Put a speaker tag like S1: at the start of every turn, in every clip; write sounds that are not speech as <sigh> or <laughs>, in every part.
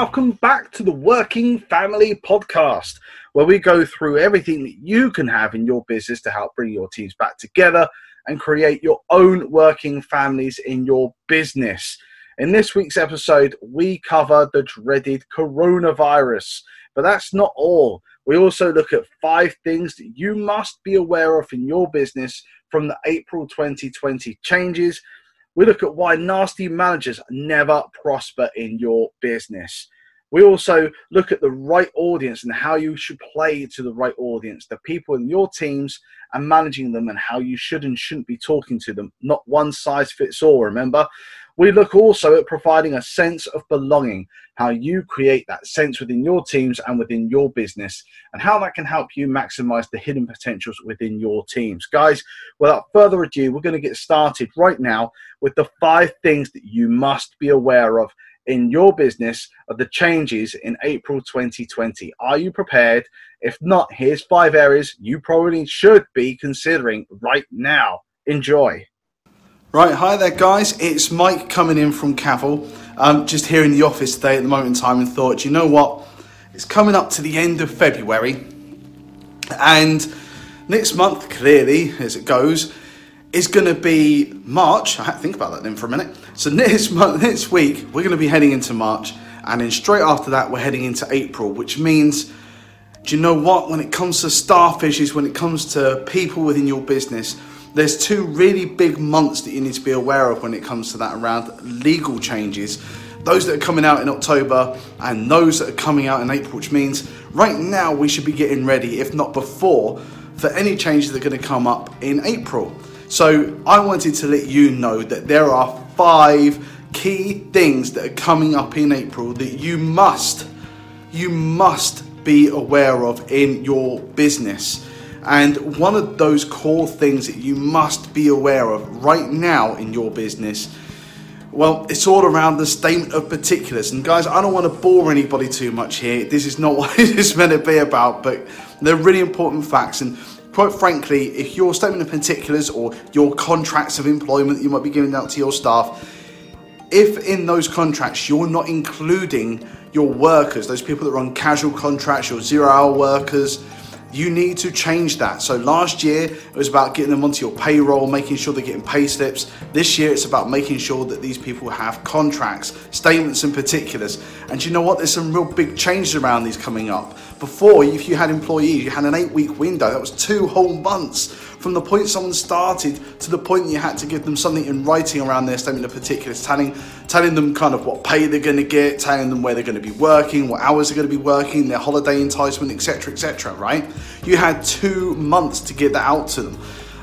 S1: welcome back to the Working Family Podcast, where we go through everything that you can have in your business to help bring your teams back together and create your own working families in your business. In this week's episode, we cover the dreaded coronavirus, but that's not all. We also look at five things that you must be aware of in your business from the April 2020 changes we look at why nasty managers never prosper in your business. We also look at the right audience and how you should play to the right audience, the people in your teams and managing them, and how you should and shouldn't be talking to them. Not one size fits all, remember? We look also at providing a sense of belonging, how you create that sense within your teams and within your business, and how that can help you maximize the hidden potentials within your teams. Guys, without further ado, we're going to get started right now with the five things that you must be aware of in your business of the changes in April 2020. Are you prepared? If not, here's five areas you probably should be considering right now. Enjoy.
S2: Right, hi there, guys. It's Mike coming in from Cavill. I'm just here in the office today at the moment in time and thought, you know what? It's coming up to the end of February, and next month, clearly, as it goes, is going to be March. I had to think about that then for a minute. So <laughs> next month, next week, we're going to be heading into March, and then straight after that, we're heading into April, which means, do you know what? When it comes to starfishes, when it comes to people within your business, there's two really big months that you need to be aware of when it comes to that around legal changes. Those that are coming out in October and those that are coming out in April, which means right now we should be getting ready, if not before, for any changes that are going to come up in April. So I wanted to let you know that there are five key things that are coming up in April that you must, you must be aware of in your business. And one of those core things that you must be aware of right now in your business, well, it's all around the statement of particulars. And guys, I don't want to bore anybody too much here. This is not <laughs> what it is meant to be about, but they're really important facts. And quite frankly, if your statement of particulars or your contracts of employment you might be giving out to your staff, if in those contracts you're not including your workers, those people that on casual contracts, your zero hour workers, you need to change that. So last year it was about getting them onto your payroll, making sure they're getting pay slips. This year it's about making sure that these people have contracts, statements and particulars. And you know what? There's some real big changes around these coming up. Before, if you had employees, you had an eight week window. That was two whole months from the point someone started to the point you had to give them something in writing around their statement of particulars, telling, telling them kind of what pay they're going to get, telling them where they're going to be working, what hours they're going to be working, their holiday entitlement, etc., etc. Right? You had two months to get that out to them.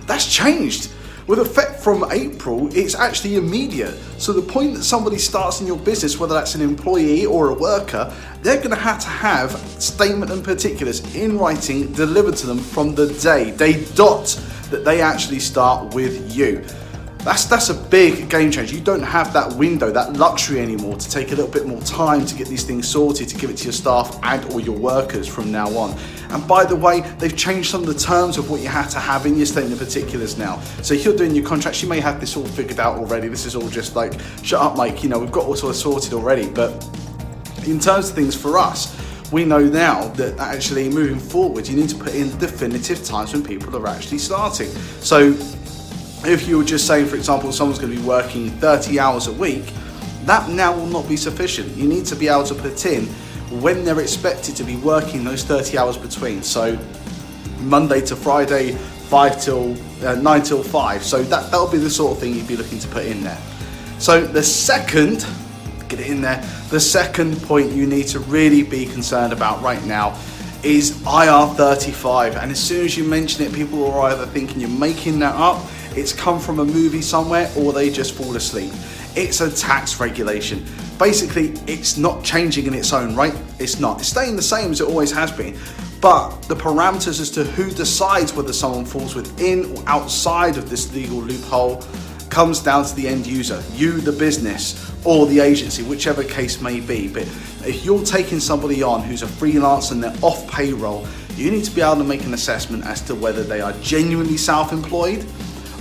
S2: That's changed. With effect from April, it's actually immediate. So the point that somebody starts in your business, whether that's an employee or a worker, they're going to have to have statement and particulars in writing delivered to them from the day, day dot that they actually start with you. That's that's a big game changer. You don't have that window, that luxury anymore to take a little bit more time to get these things sorted, to give it to your staff and or your workers from now on. And by the way, they've changed some of the terms of what you have to have in your statement of particulars now. So if you're doing your contracts, you may have this all figured out already. This is all just like, shut up, Mike. You know, we've got all sort of sorted already. But in terms of things for us, we know now that actually moving forward, you need to put in definitive times when people are actually starting. So if you were just saying, for example, someone's going to be working 30 hours a week, that now will not be sufficient. You need to be able to put in when they're expected to be working those 30 hours between. So Monday to Friday, 5 till uh, 9 till 5. So that, that'll be the sort of thing you'd be looking to put in there. So the second, get it in there, the second point you need to really be concerned about right now is IR35. And as soon as you mention it, people are either thinking you're making that up it's come from a movie somewhere or they just fall asleep. It's a tax regulation. Basically, it's not changing in its own right. It's not. It's staying the same as it always has been. But the parameters as to who decides whether someone falls within or outside of this legal loophole comes down to the end user, you, the business, or the agency, whichever case may be. But if you're taking somebody on who's a freelancer and they're off payroll, you need to be able to make an assessment as to whether they are genuinely self employed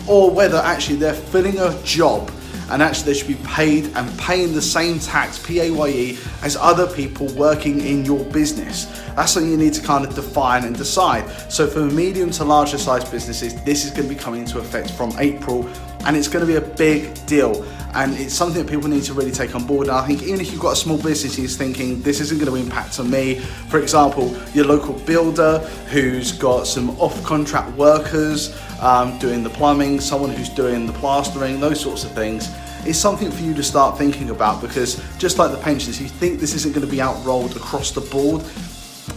S2: or whether actually they're filling a job and actually they should be paid and paying the same tax, PAYE, as other people working in your business. That's something you need to kind of define and decide. So for medium to larger sized businesses, this is going to be coming into effect from April and it's going to be a big deal and it's something that people need to really take on board. And I think even if you've got a small business, you're thinking this isn't going to impact on me. For example, your local builder who's got some off-contract workers um, doing the plumbing, someone who's doing the plastering, those sorts of things. Is something for you to start thinking about because just like the pensions, you think this isn't going to be outrolled across the board,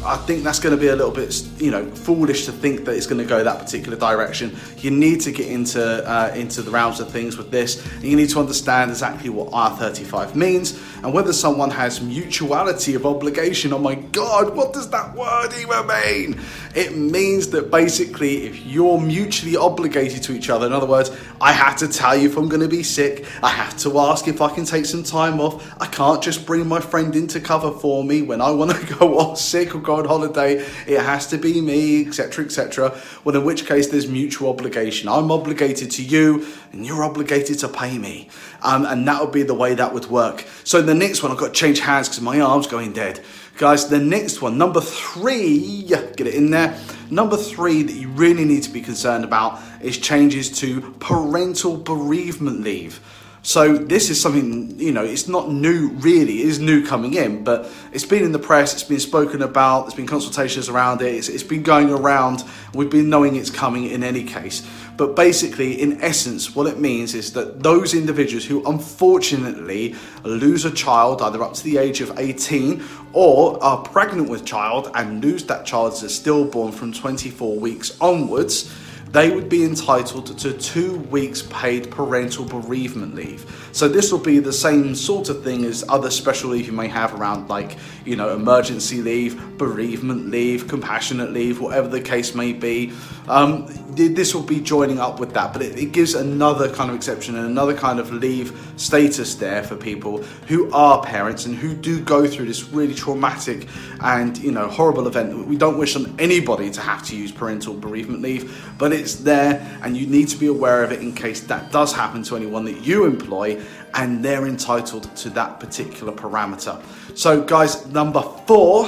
S2: I think that's going to be a little bit, you know, foolish to think that it's going to go that particular direction. You need to get into uh, into the realms of things with this. And you need to understand exactly what IR35 means and whether someone has mutuality of obligation. Oh my God, what does that word even mean? It means that basically, if you're mutually obligated to each other, in other words, I have to tell you if I'm going to be sick. I have to ask if I can take some time off. I can't just bring my friend in to cover for me when I want to <laughs> go off sick or go on holiday. It has to be me, etc., etc. Well, in which case, there's mutual obligation. I'm obligated to you, and you're obligated to pay me. Um, and that would be the way that would work. So the next one, I've got to change hands because my arm's going dead. Guys, the next one, number three, get it in there. Number three that you really need to be concerned about is changes to parental bereavement leave. So this is something, you know, it's not new really, it is new coming in, but it's been in the press, it's been spoken about, there's been consultations around it, it's, it's been going around, we've been knowing it's coming in any case. But basically, in essence, what it means is that those individuals who unfortunately lose a child either up to the age of 18 or are pregnant with child and lose that child as a stillborn from 24 weeks onwards, they would be entitled to two weeks paid parental bereavement leave. So this will be the same sort of thing as other special leave you may have around like, you know, emergency leave, bereavement leave, compassionate leave, whatever the case may be. Um, this will be joining up with that, but it, it gives another kind of exception and another kind of leave status there for people who are parents and who do go through this really traumatic and, you know, horrible event. We don't wish on anybody to have to use parental bereavement leave, but it's there and you need to be aware of it in case that does happen to anyone that you employ and they're entitled to that particular parameter. So, guys, number four,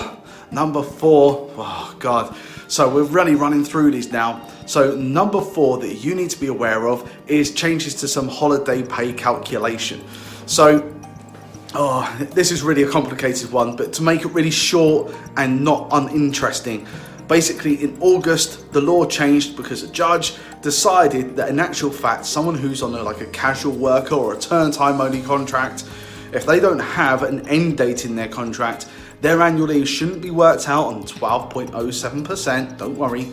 S2: number four, oh God. So, we're really running through these now. So, number four that you need to be aware of is changes to some holiday pay calculation. So, oh, this is really a complicated one, but to make it really short and not uninteresting, Basically, in August, the law changed because a judge decided that, in actual fact, someone who's on a, like a casual worker or a term time only contract, if they don't have an end date in their contract, their annual leave shouldn't be worked out on 12.07%. Don't worry,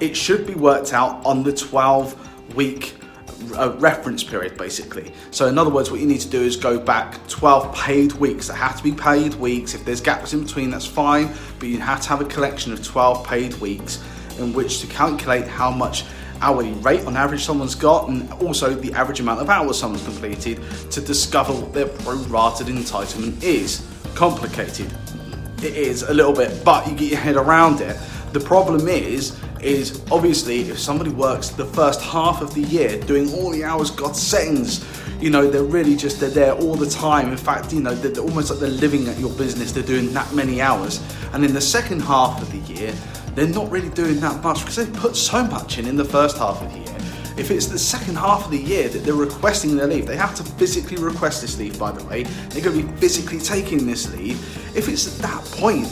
S2: it should be worked out on the 12 week a reference period basically. So in other words, what you need to do is go back 12 paid weeks. There have to be paid weeks. If there's gaps in between, that's fine, but you have to have a collection of 12 paid weeks in which to calculate how much hourly rate on average someone's got and also the average amount of hours someone's completed to discover what their prorated entitlement is. Complicated. It is a little bit, but you get your head around it. The problem is is obviously if somebody works the first half of the year doing all the hours God sends, you know, they're really just they're there all the time. In fact, you know, they're, they're almost like they're living at your business. They're doing that many hours, and in the second half of the year, they're not really doing that much because they've put so much in in the first half of the year. If it's the second half of the year that they're requesting their leave, they have to physically request this leave, by the way. They're going to be physically taking this leave. If it's at that point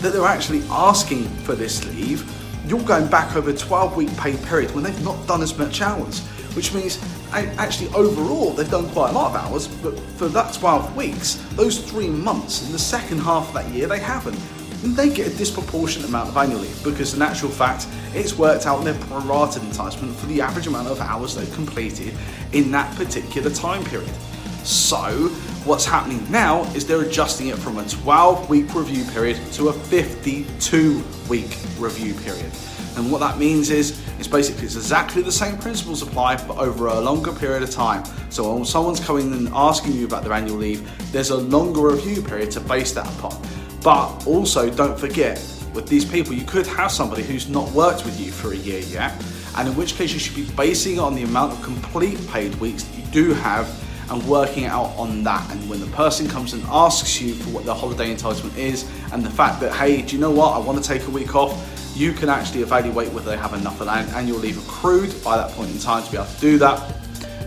S2: that they're actually asking for this leave, you're going back over a 12 week pay period when they've not done as much hours, which means actually overall they've done quite a lot of hours, but for that 12 weeks, those three months in the second half of that year, they haven't. And they get a disproportionate amount of annual leave because, in actual fact, it's worked out in their prorated entitlement for the average amount of hours they've completed in that particular time period. So, what's happening now is they're adjusting it from a 12 week review period to a 52 week review period. And what that means is, it's basically it's exactly the same principles apply, but over a longer period of time. So when someone's coming and asking you about their annual leave, there's a longer review period to base that upon. But also, don't forget, with these people, you could have somebody who's not worked with you for a year yet, and in which case you should be basing it on the amount of complete paid weeks that you do have and working out on that. And when the person comes and asks you for what their holiday entitlement is, and the fact that, hey, do you know what, I want to take a week off, you can actually evaluate whether they have enough of that annual leave accrued by that point in time to be able to do that.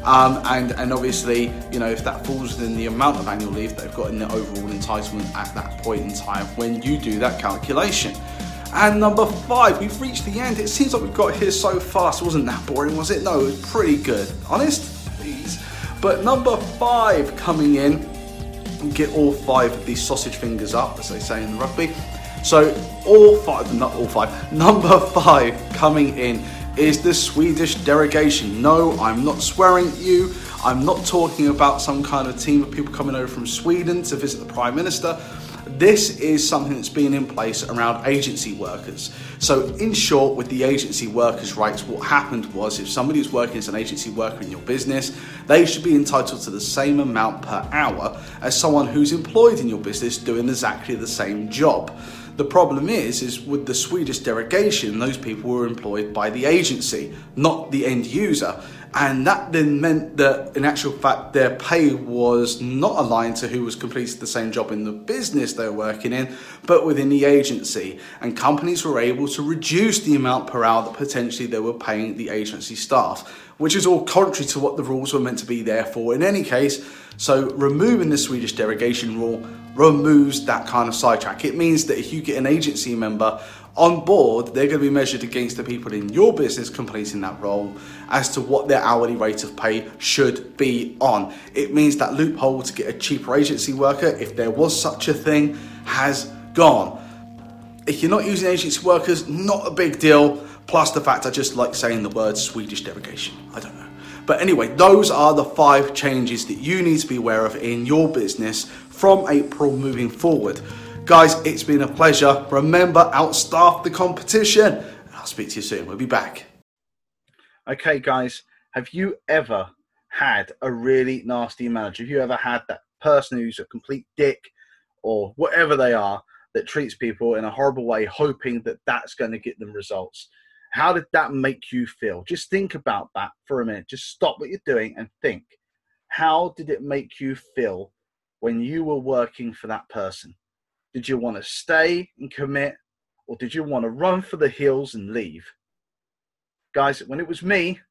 S2: Um, and, and obviously, you know, if that falls within the amount of annual leave they've got in their overall entitlement at that point in time when you do that calculation. And number five, we've reached the end. It seems like we've got here so fast. It wasn't that boring, was it? No, it was pretty good. Honest? But number five coming in, get all five of these sausage fingers up, as they say in the rugby. So all five, not all five, <laughs> number five coming in is the Swedish derogation. No, I'm not swearing at you. I'm not talking about some kind of team of people coming over from Sweden to visit the Prime Minister. This is something that's been in place around agency workers. So, in short, with the agency workers' rights, what happened was if somebody was working as an agency worker in your business, they should be entitled to the same amount per hour as someone who's employed in your business doing exactly the same job. The problem is, is with the Swedish derogation, those people were employed by the agency, not the end user. And that then meant that, in actual fact, their pay was not aligned to who was completing the same job in the business they were working in, but within the agency. And companies were able to reduce the amount per hour that potentially they were paying the agency staff, which is all contrary to what the rules were meant to be there for in any case. So, removing the Swedish derogation rule removes that kind of sidetrack. It means that if you get an agency member on board, they're going to be measured against the people in your business completing that role as to what their hourly rate of pay should be on. It means that loophole to get a cheaper agency worker, if there was such a thing, has gone. If you're not using agency workers, not a big deal. Plus the fact I just like saying the word Swedish derogation. I don't know. But anyway, those are the five changes that you need to be aware of in your business from April moving forward. Guys, it's been a pleasure. Remember, outstaff the competition. I'll speak to you soon. We'll be back.
S1: Okay, guys, have you ever had a really nasty manager? Have you ever had that person who's a complete dick or whatever they are that treats people in a horrible way, hoping that that's going to get them results? How did that make you feel? Just think about that for a minute. Just stop what you're doing and think. How did it make you feel when you were working for that person? Did you want to stay and commit, or did you want to run for the hills and leave? Guys, when it was me,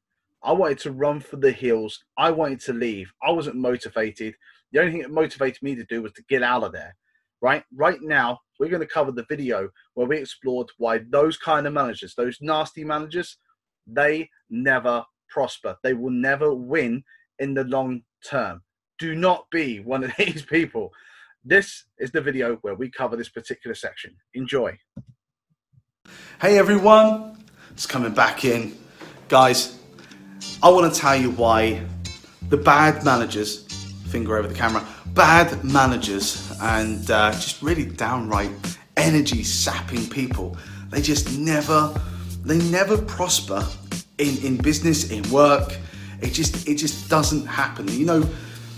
S1: I wanted to run for the hills. I wanted to leave. I wasn't motivated. The only thing that motivated me to do was to get out of there. Right? Right now, we're going to cover the video where we explored why those kind of managers, those nasty managers, they never prosper. They will never win in the long term. Do not be one of <laughs> these people. This is the video where we cover this particular section. Enjoy.
S2: Hey everyone, it's coming back in. Guys, I want to tell you why the bad managers, finger over the camera, bad managers and uh, just really downright energy sapping people, they just never, they never prosper in, in business, in work. It just, it just doesn't happen. You know,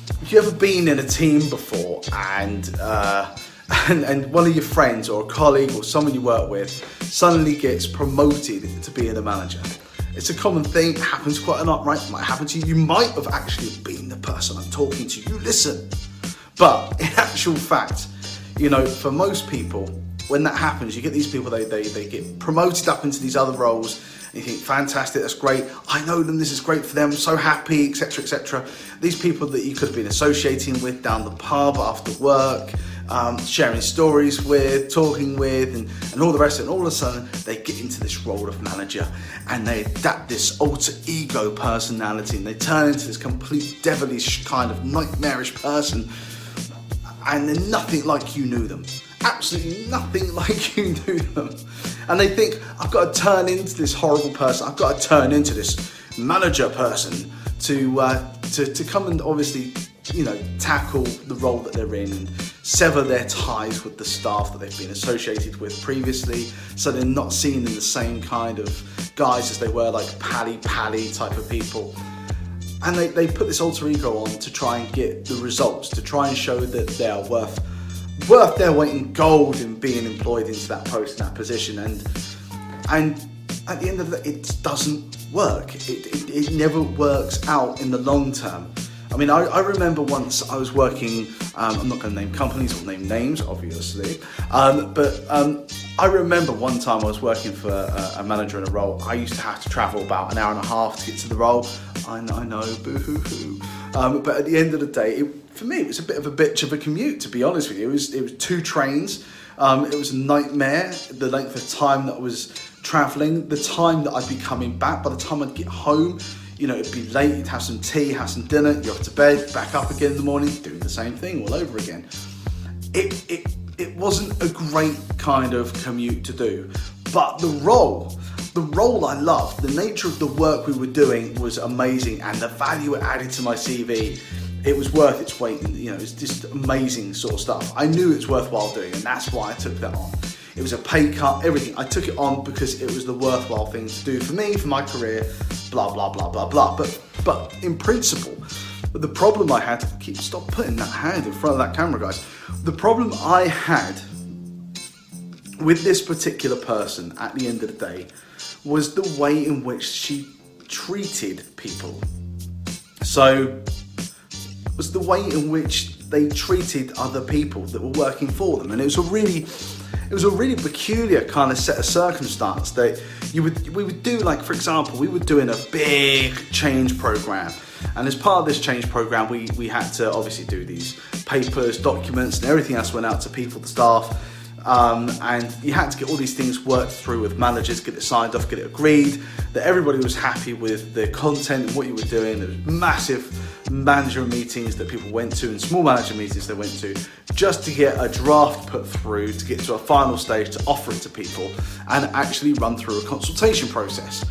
S2: have you ever been in a team before and, uh, <laughs> and, and one of your friends or a colleague or someone you work with suddenly gets promoted to being a manager? It's a common thing, it happens quite a lot, right? It might happen to you. You might have actually been the person I'm talking to. You listen. But in actual fact, you know, for most people, when that happens, you get these people, they, they, they get promoted up into these other roles you think, fantastic, that's great. I know them, this is great for them, so happy, etc., etc. These people that you could have been associating with down the pub after work, um, sharing stories with, talking with, and, and all the rest. And all of a sudden, they get into this role of manager and they adapt this alter ego personality and they turn into this complete devilish kind of nightmarish person. And they're nothing like you knew them absolutely nothing <laughs> like you knew them. And they think, I've got to turn into this horrible person, I've got to turn into this manager person to, uh, to, to come and obviously, you know, tackle the role that they're in and sever their ties with the staff that they've been associated with previously. So they're not seen in the same kind of guise as they were, like pally pally type of people. And they, they put this alter ego on to try and get the results, to try and show that they are worth worth their weight in gold in being employed into that post, and that position, and and at the end of the it doesn't work. It, it, it never works out in the long term. I mean, I, I remember once I was working, um, I'm not going to name companies or name names, obviously, um, but um, I remember one time I was working for a, a, manager in a role. I used to have to travel about an hour and a half to get to the role. I I know boo hoo hoo. Um, but at the end of the day, it, for me, it was a bit of a bitch of a commute, to be honest with you. It was, it was two trains. Um, it was a nightmare, the length of time that I was traveling, the time that I'd be coming back. By the time I'd get home, you know, it'd be late, you'd have some tea, have some dinner, you're off to bed, back up again in the morning, doing the same thing all over again. It, it, it wasn't a great kind of commute to do, but the role, the role I loved, the nature of the work we were doing was amazing, and the value it added to my CV, it was worth its weight. In, you know, it's just amazing sort of stuff. I knew it's worthwhile doing, and that's why I took that on. It was a pay cut, everything. I took it on because it was the worthwhile thing to do for me, for my career, blah blah blah blah blah. But but in principle, the problem I had, to keep stop putting that hand in front of that camera, guys. The problem I had with this particular person at the end of the day was the way in which she treated people. So was the way in which they treated other people that were working for them, and it was a really it was a really peculiar kind of set of circumstance that you would we would do like for example we were doing a big change program. And as part of this change program we we had to obviously do these papers documents and everything else went out to people the staff um, and you had to get all these things worked through with managers, get it signed off, get it agreed, that everybody was happy with the content what you were doing. There was massive manager meetings that people went to and small manager meetings they went to just to get a draft put through to get to a final stage to offer it to people and actually run through a consultation process.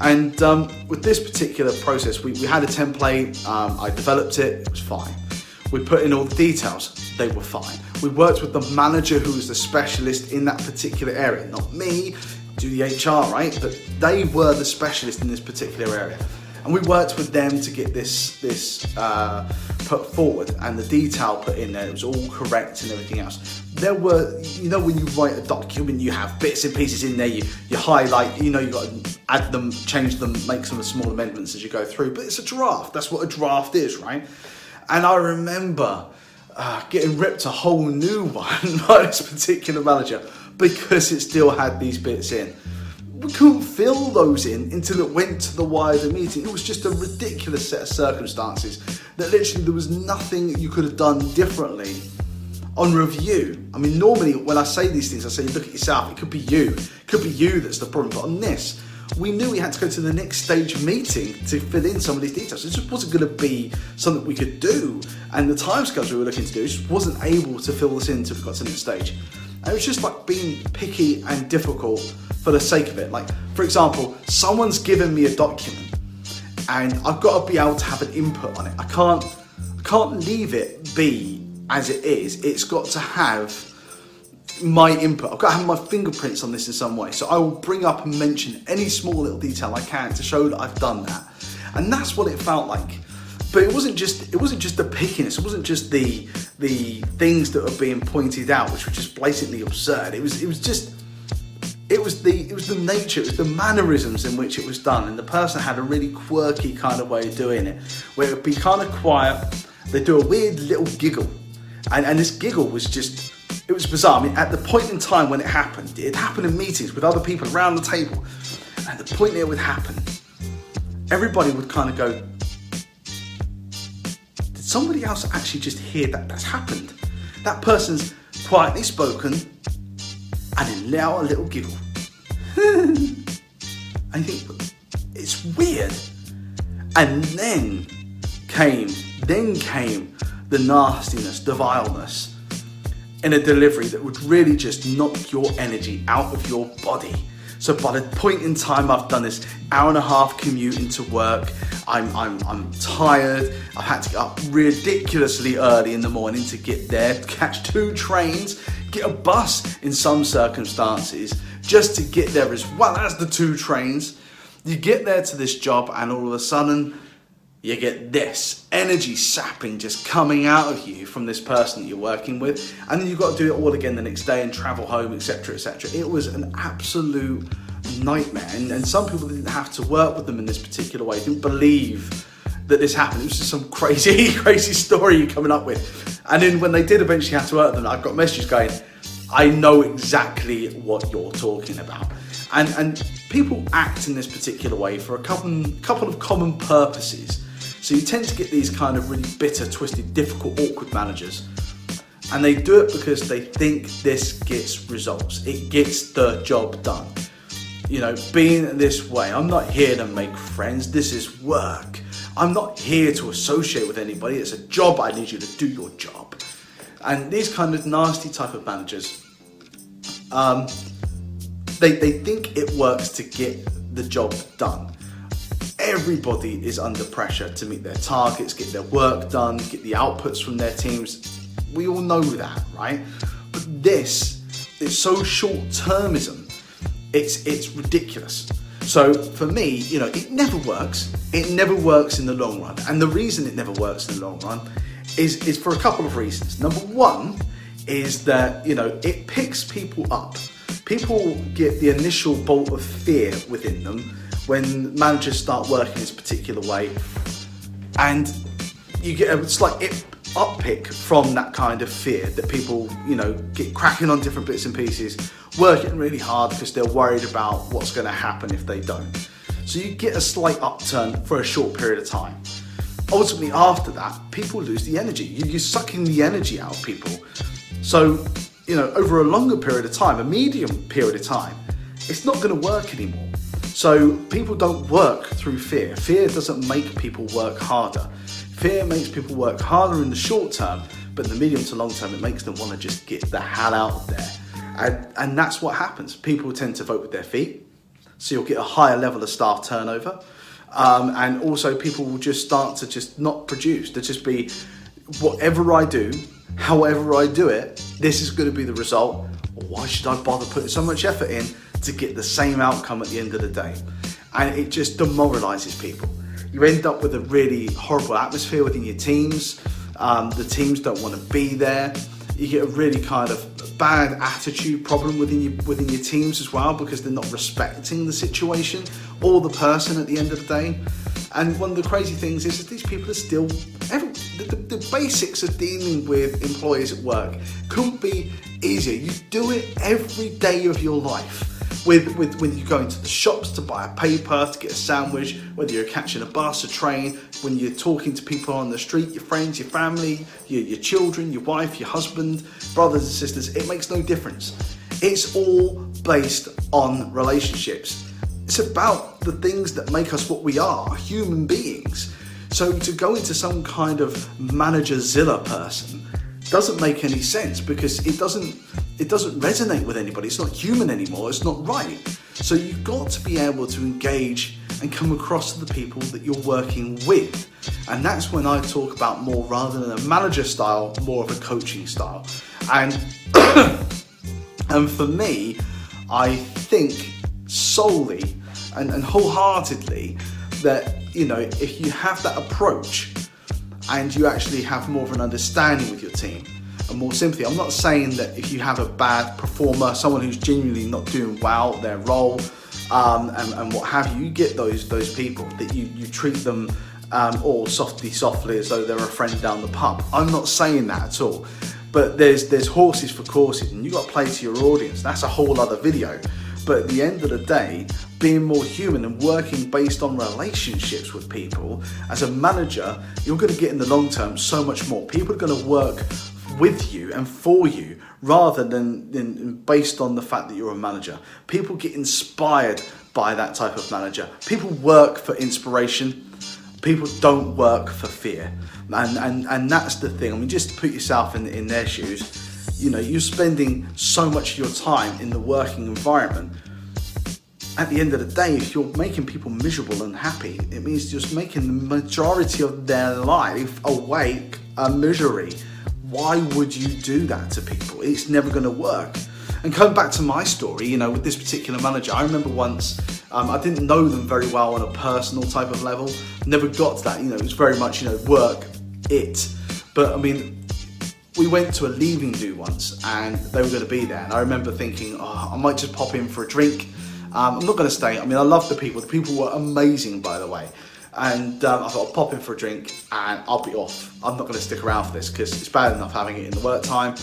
S2: And um, with this particular process, we, we had a template, um, I developed it, it was fine. We put in all the details, they were fine. We worked with the manager who was the specialist in that particular area, not me, do the HR, right? But they were the specialist in this particular area and we worked with them to get this this uh, put forward and the detail put in there. It was all correct and everything else. There were, you know, when you write a document, you have bits and pieces in there. You you highlight, you know, you got to add them, change them, make some small amendments as you go through. But it's a draft. That's what a draft is, right? And I remember. Uh, getting ripped a whole new one <laughs> by this particular manager because it still had these bits in we couldn't fill those in until it went to the wider meeting. It was just a ridiculous set of circumstances that literally there was nothing you could have done differently on review. I mean, normally when I say these things, I say, look at yourself. It could be you. It could be you that's the problem. But on this, we knew we had to go to the next stage meeting to fill in some of these details. It just wasn't going to be something we could do. And the timescales we were looking to do just wasn't able to fill this in until we got to the next stage. And it was just like being picky and difficult for the sake of it. Like, for example, someone's given me a document and I've got to be able to have an input on it. I can't, I can't leave it be as it is. It's got to have my input. I've got to have my fingerprints on this in some way. So I will bring up and mention any small little detail I can to show that I've done that. And that's what it felt like. But it wasn't just it wasn't just the pickiness. It wasn't just the the things that were being pointed out, which were just blatantly absurd. It was it was just it was the it was the nature, it was the mannerisms in which it was done, and the person had a really quirky kind of way of doing it, where it would be kind of quiet. They do a weird little giggle, and and this giggle was just it was bizarre. I mean, at the point in time when it happened, it happened in meetings with other people around the table. At the point it would happen, everybody would kind of go, "Did somebody else actually just hear that that's happened?" That person's quietly spoken and then let out a little giggle. <laughs> I think it's weird. And then came, then came the nastiness, the vileness in a delivery that would really just knock your energy out of your body. So by the point in time I've done this hour and a half commute into work, I'm, I'm, I'm tired. I've had to get up ridiculously early in the morning to get there, catch two trains, get a bus in some circumstances just to get there as well as the two trains. You get there to this job, and all of a sudden, you get this energy sapping just coming out of you from this person that you're working with, and then you've got to do it all again the next day and travel home, etc. etc. It was an absolute nightmare, and, and some people didn't have to work with them in this particular way, didn't believe that this happened. It was just some crazy, <laughs> crazy story you're coming up with. And then when they did eventually have to work with them, I got messages going, I know exactly what you're talking about. And, and people act in this particular way for a couple, couple of common purposes. So you tend to get these kind of really bitter, twisted, difficult, awkward managers. And they do it because they think this gets results. It gets the job done. You know, being this way, I'm not here to make friends. This is work. I'm not here to associate with anybody. It's a job. I need you to do your job. And these kind of nasty type of managers, um, they, they think it works to get the job done. Everybody is under pressure to meet their targets, get their work done, get the outputs from their teams. We all know that, right? But this is so short termism, it's, it's ridiculous. So for me, you know, it never works. It never works in the long run. And the reason it never works in the long run is, is for a couple of reasons. Number one is that, you know, it picks people up. People get the initial bolt of fear within them when managers start working this particular way. And you get a slight uppick from that kind of fear that people, you know, get cracking on different bits and pieces working really hard because they're worried about what's going to happen if they don't. So you get a slight upturn for a short period of time. Ultimately, after that, people lose the energy. You're sucking the energy out of people. So, you know, over a longer period of time, a medium period of time, it's not going to work anymore. So people don't work through fear. Fear doesn't make people work harder. Fear makes people work harder in the short term, but in the medium to long term, it makes them want to just get the hell out of there and, and that's what happens. People tend to vote with their feet, so you'll get a higher level of staff turnover. Um, and also, people will just start to just not produce. To just be whatever I do, however I do it, this is going to be the result. Why should I bother putting so much effort in to get the same outcome at the end of the day? And it just demoralizes people. You end up with a really horrible atmosphere within your teams. Um, the teams don't want to be there. You get a really kind of bad attitude problem within your within your teams as well because they're not respecting the situation or the person at the end of the day. And one of the crazy things is that these people are still every, the, the, the basics of dealing with employees at work couldn't be easier. You do it every day of your life with, with when you go into the shops to buy a paper, to get a sandwich, whether you're catching a bus, a train, when you're talking to people on the street, your friends, your family, your, your children, your wife, your husband, brothers and sisters, it makes no difference. It's all based on relationships. It's about the things that make us what we are, human beings. So to go into some kind of manager zilla person doesn't make any sense because it doesn't it doesn't resonate with anybody. It's not human anymore. It's not right. So you've got to be able to engage and come across to the people that you're working with. And that's when I talk about more rather than a manager style, more of a coaching style. And <coughs> and for me, I think solely and, and wholeheartedly that you know if you have that approach and you actually have more of an understanding with your team and more sympathy. I'm not saying that if you have a bad performer, someone who's genuinely not doing well their role, um, and, and, what have you, you get those those people that you, you treat them um, all softly, softly as though they're a friend down the pub. I'm not saying that at all. But there's there's horses for courses, and you got to play to your audience. That's a whole other video. But at the end of the day, being more human and working based on relationships with people, as a manager, you're going to get in the long term so much more. People are going to work with you and for you rather than, based on the fact that you're a manager. People get inspired by that type of manager. People work for inspiration. People don't work for fear. And, and, and that's the thing. I mean, just put yourself in, in their shoes you know you're spending so much of your time in the working environment at the end of the day if you're making people miserable and happy it means just making the majority of their life awake a misery why would you do that to people it's never going to work and coming back to my story you know with this particular manager i remember once um, i didn't know them very well on a personal type of level never got to that you know it was very much you know work it but i mean we went to a leaving do once and they were going to be there. And I remember thinking, oh, I might just pop in for a drink. Um, I'm not going to stay. I mean, I love the people. The people were amazing, by the way. And um, I thought I'll pop in for a drink and I'll be off. I'm not going to stick around for this because it's bad enough having it in the work time.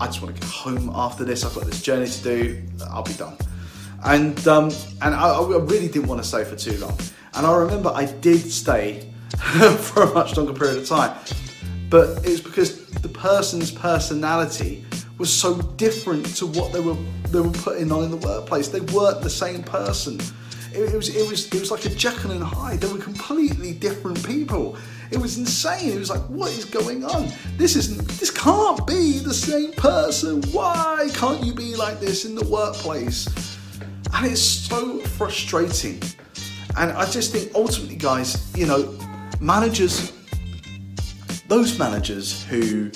S2: I just want to get home after this. I've got this journey to do. I'll be done. And um, and I, I really didn't want to stay for too long. And I remember I did stay <laughs> for a much longer period of time, but it was because the person's personality was so different to what they were they were putting on in the workplace. They weren't the same person. It, it, was it was it was like a Jekyll and Hyde. They were completely different people. It was insane. It was like, what is going on? This isn't. This can't be the same person. Why can't you be like this in the workplace? And it's so frustrating. And I just think ultimately, guys, you know, managers, those managers who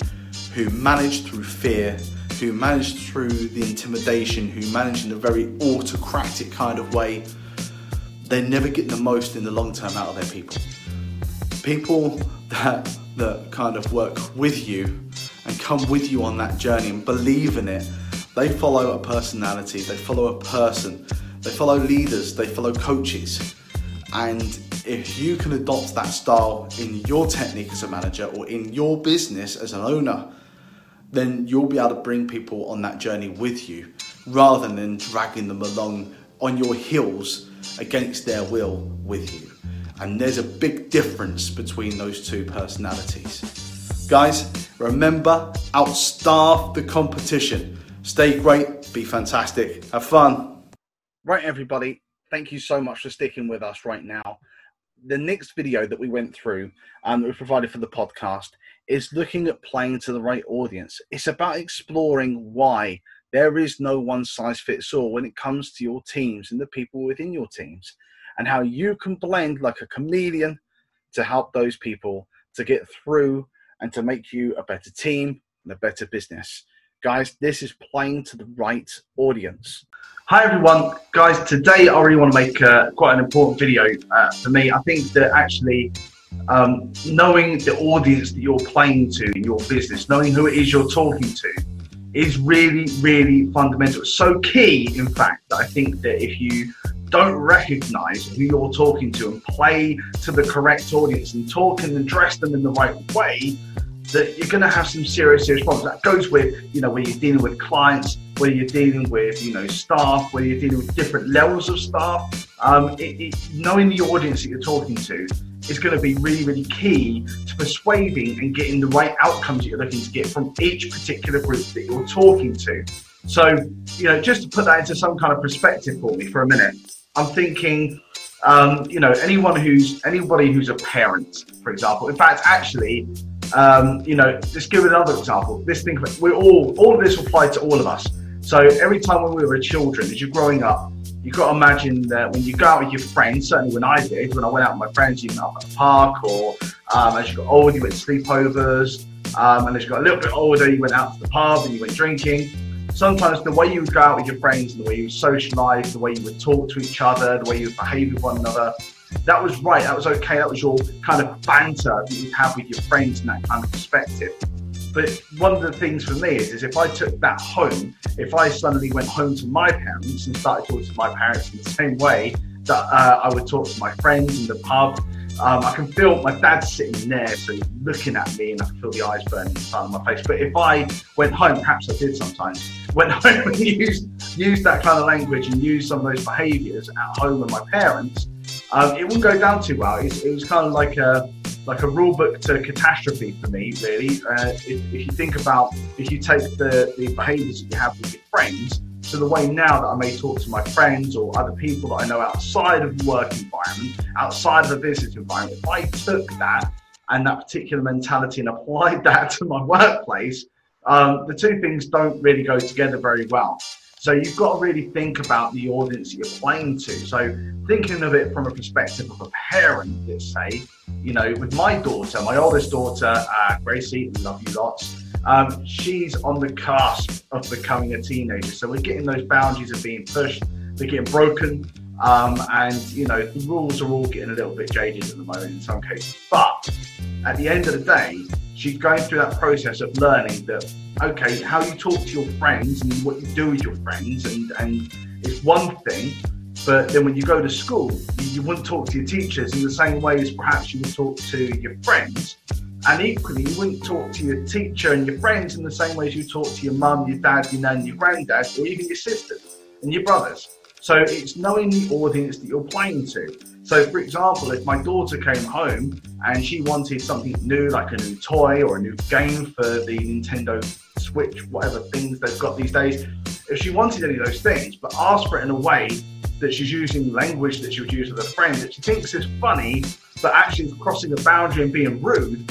S2: who manage through fear, who manage through the intimidation, who manage in a very autocratic kind of way, they're never getting the most in the long term out of their people. People that that kind of work with you and come with you on that journey and believe in it, they follow a personality, they follow a person, they follow leaders, they follow coaches. And if you can adopt that style in your technique as a manager or in your business as an owner, then you'll be able to bring people on that journey with you rather than dragging them along on your heels against their will with you. And there's a big difference between those two personalities. Guys, remember, outstaff the competition. Stay great, be fantastic, have fun.
S1: Right, everybody, thank you so much for sticking with us right now. The next video that we went through and um, that we provided for the podcast is looking at playing to the right audience. It's about exploring why there is no one size fits all when it comes to your teams and the people within your teams, and how you can blend like a chameleon to help those people to get through and to make you a better team and a better business. Guys, this is playing to the right audience. Hi everyone, guys. Today I really want to make uh, quite an important video uh, for me. I think that actually um, knowing the audience that you're playing to in your business, knowing who it is you're talking to, is really, really fundamental. So key, in fact, that I think that if you don't recognize who you're talking to and play to the correct audience and talk and address them in the right way, that you're going to have some serious, serious problems. That goes with, you know, when you're dealing with clients, whether you're dealing with, you know, staff, whether you're dealing with different levels of staff. Um, it, it, knowing the audience that you're talking to is going to be really, really key to persuading and getting the right outcomes that you're looking to get from each particular group that you're talking to. So, you know, just to put that into some kind of perspective for me for a minute, I'm thinking, um, you know, anyone who's anybody who's a parent, for example. In fact, actually, um, you know, just give another example. This thing, we're all, all of this will apply to all of us. So every time when we were children, as you're growing up, you've got to imagine that when you go out with your friends, certainly when I did, when I went out with my friends, even up at the park, or um, as you got older, you went to sleepovers, um, and as you got a little bit older, you went out to the pub and you went drinking. Sometimes the way you would go out with your friends the way you would socialise, the way you would talk to each other, the way you would behave with one another, that was right, that was okay, that was your kind of banter that you'd have with your friends in that kind of perspective. But one of the things for me is, is if I took that home, if I suddenly went home to my parents and started talking to my parents in the same way that uh, I would talk to my friends in the pub, um, I can feel my dad sitting there, so he's looking at me, and I can feel the eyes burning in the side of my face. But if I went home, perhaps I did sometimes, <laughs> went home and used, used that kind of language and used some of those behaviours at home with my parents, um, it wouldn't go down too well. It, it was kind of like a like a rule book to catastrophe for me, really. Uh, if, if, you think about, if you take the, the behaviors that you have with your friends to the way now that I may talk to my friends or other people that I know outside of the work environment, outside of the business environment, if I took that and that particular mentality and applied <laughs> that to my workplace, um, the two things don't really go together very well. So you've got to really think about the audience that you're playing to. So thinking of it from a perspective of a parent, let's say, you know, with my daughter, my oldest daughter, uh, Gracie, love you lots. Um, she's on the cusp of becoming a teenager. So we're getting those boundaries are being pushed, they're getting broken. Um, and you know the rules are all getting a little bit jaded at the moment in some cases. But at the end of the day, she's going through that process of learning that okay, how you talk to your friends and what you do with your friends, and and it's one thing, But then when you go to school, you, you wouldn't talk to your teachers in the same way as perhaps you would talk to your friends. And equally, you wouldn't talk to your teacher and your friends in the same way as you talk to your mum, your dad, your nan, your granddad, or even your sisters and your brothers. So it's knowing the audience that you're playing to. So, for example, if my daughter came home and she wanted something new, like a new toy or a new game for the Nintendo Switch, whatever things they've got these days, if she wanted any of those things, but asked for it in a way that she's using language that she would use with a friend that she thinks is funny, but actually crossing a boundary and being rude,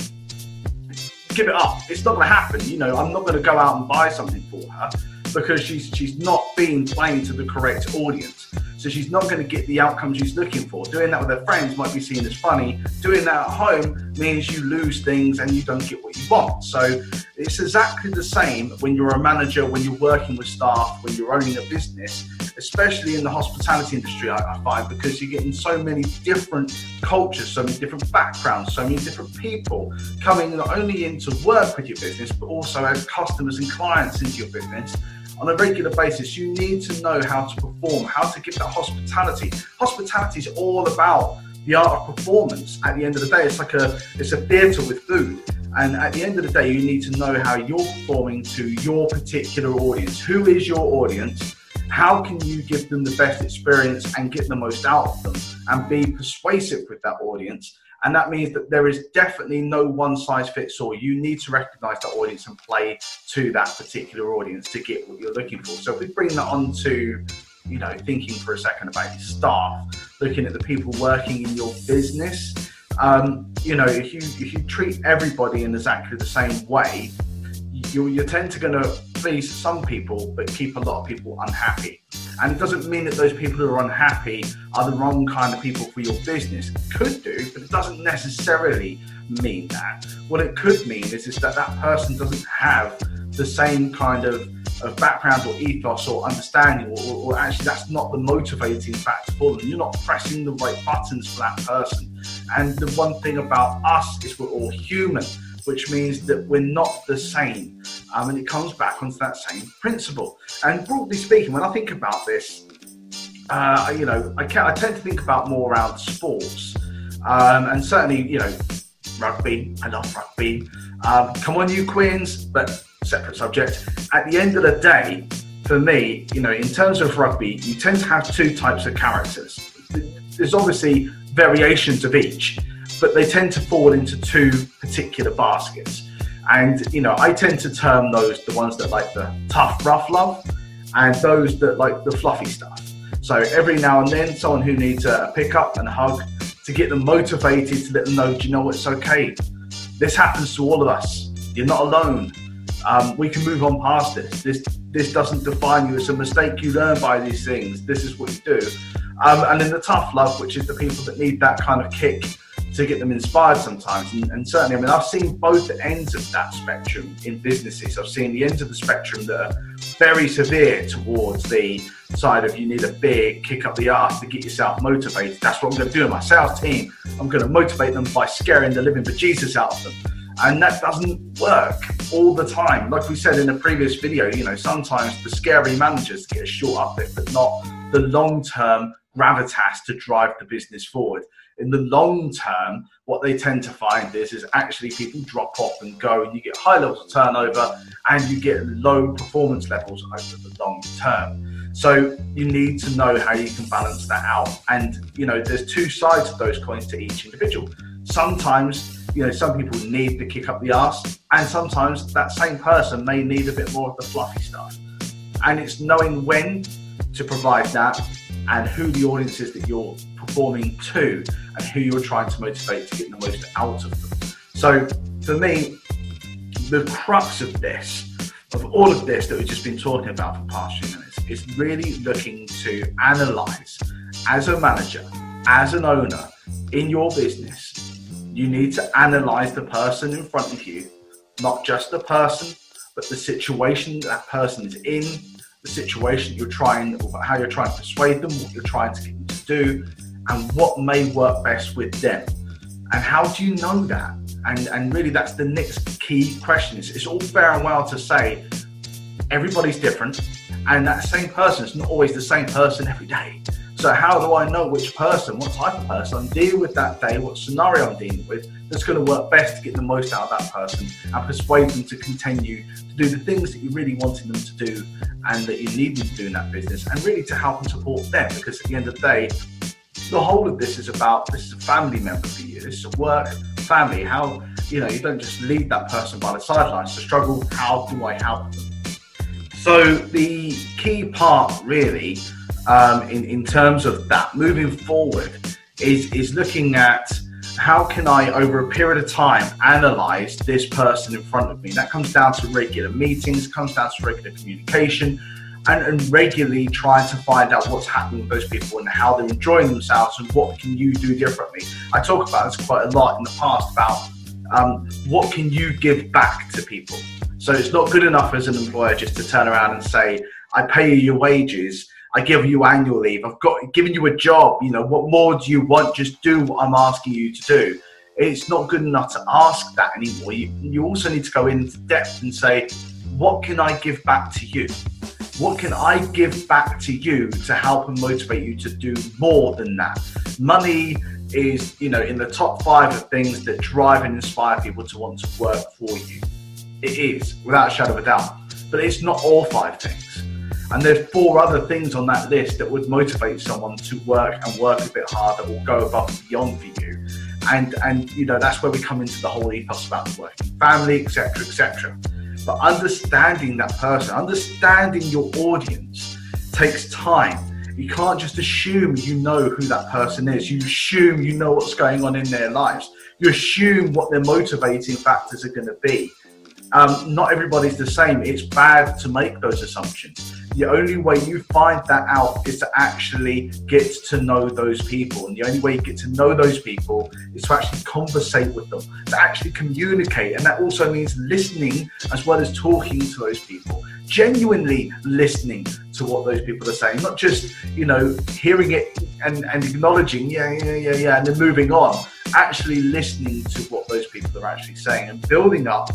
S1: give it up. It's not going to happen. You know, I'm not going to go out and buy something for her because she's she's not being playing to the correct audience. So she's not going to get the outcome she's looking for. Doing that with her friends might be seen as funny. Doing that at home means you lose things and you don't get what you want. So it's exactly the same when you're a manager, when you're working with staff, when you're owning a business, especially in the hospitality industry, I, find, because you're getting so many different cultures, so many different backgrounds, so many different people coming not only in to work with your business, but also as customers and clients into your business on a regular basis, you need to know how to perform, how to give that hospitality. Hospitality is all about the art of performance. At the end of the day, it's like a it's a theatre with food. And at the end of the day, you need to know how you're performing to your particular audience. Who is your audience? How can you give them the best experience and get the most out of them and be persuasive with that audience? And that means that there is definitely no one size fits all. You need to recognize that audience and play to that particular audience to get what you're looking for. So if we bring that on to, you know, thinking for a second about your staff, looking at the people working in your business, um, you know, if you if you treat everybody in exactly the same way, you you tend to going to please some people, but keep a lot of people unhappy. And it doesn't mean that those people who are unhappy are the wrong kind of people for your business. Could do, but it doesn't necessarily mean that. What it could mean is, is that that person doesn't have the same kind of, of background or ethos or understanding, or, or actually that's not the motivating factor for them. You're not pressing the right buttons for that person. And the one thing about us is we're all human which means that we're not the same. Um, and it comes back onto that same principle. And broadly speaking, when I think about this, uh, you know, I, can, I, tend to think about more around sports. Um, and certainly, you know, rugby. I love rugby. Um, come on, you Quins, but separate subject. At the end of the day, for me, you know, in terms of rugby, you tend to have two types of characters. There's obviously variations of each but they tend to fall into two particular baskets. And you know, I tend to term those the ones that like the tough, rough love, and those that like the fluffy stuff. So every now and then, someone who needs a pick up and a hug to get them motivated to let them know, do you know? It's okay. This happens to all of us. You're not alone. Um, we can move on past this. This this doesn't define you. It's a mistake you learn by these things. This is what you do. Um, and then the tough love, which is the people that need that kind of kick to get them inspired sometimes. And, and, certainly, I mean, I've seen both ends of that spectrum in businesses. I've seen the ends of the spectrum that are very severe towards the side of you need a big kick up the ass to get yourself motivated. That's what I'm going to do in my sales team. I'm going to motivate them by scaring the living bejesus out of them. And that doesn't work all the time. Like we said in a previous video, you know, sometimes the scary managers get a short uplift, but not the long term gravitas to drive the business forward in the long term, what they tend to find is is actually people drop off and go, and you get high levels of turnover and you get low performance levels over the long term. So you need to know how you can balance that out. And you know, there's two sides of those coins to each individual. Sometimes, you know, some people need the kick up the ass, and sometimes that same person may need a bit more of the fluffy stuff. And it's knowing when to provide that and who the audience is that you're performing to and who you're trying to motivate to get the most out of them. So for me, the crux of this, of all of this that we've just been talking about for the past few minutes, is really looking to analyze as a manager, as an owner in your business, you need to analyze the person in front of you, not just the person, but the situation that person is in, the situation you're trying, how you're trying to persuade them, what you're trying to get them to do, and what may work best with them. And how do you know that? And, and really, that's the next key question. It's, it's all fair and well to say everybody's different, and that same person is not always the same person every day. So how do I know which person, what type of person I'm dealing with that day, what scenario I'm dealing with that's going to work best to get the most out of that person and persuade them to continue to do the things that you really wanted them to do and that you need them to do in that business and really to help and support them because at the end of the day, the whole of this is about this is a family member for you. This is a work family. How you know you don't just leave that person by the sidelines to struggle. How do I help them? So the key part really um, in, in terms of that moving forward is, is looking at how can I, over a period of time, analyze this person in front of me. That comes down to regular meetings, comes down to regular communication, and, and regularly trying to find out what's happening with those people and how they're enjoying themselves and what can you do differently. I talk about this quite a lot in the past about um, what can you give back to people. So it's not good enough as an employer just to turn around and say, I pay you your wages I give you annual leave. I've got given you a job. You know, what more do you want? Just do what I'm asking you to do. It's not good enough to ask that anymore. You, you also need to go into depth and say, what can I give back to you? What can I give back to you to help and motivate you to do more than that? Money is, you know, in the top five of things that drive and inspire people to want to work for you. It is, without a shadow of a doubt. But it's not all five things. And there's four other things on that list that would motivate someone to work and work a bit harder or go above and beyond for you. And and you know that's where we come into the whole ethos about the working family, etc., etc. But understanding that person, understanding your audience, takes time. You can't just assume you know who that person is. You assume you know what's going on in their lives. You assume what their motivating factors are going to be. Um, not everybody's the same. It's bad to make those assumptions the only way you find that out is to actually get to know those people. And the only way you get to know those people is to actually conversate with them, to actually communicate. And that also means listening as well as talking to those people, genuinely listening to what those people are saying, not just, you know, hearing it and, and acknowledging, yeah, yeah, yeah, yeah, and then moving on. Actually listening to what those people are actually saying and building up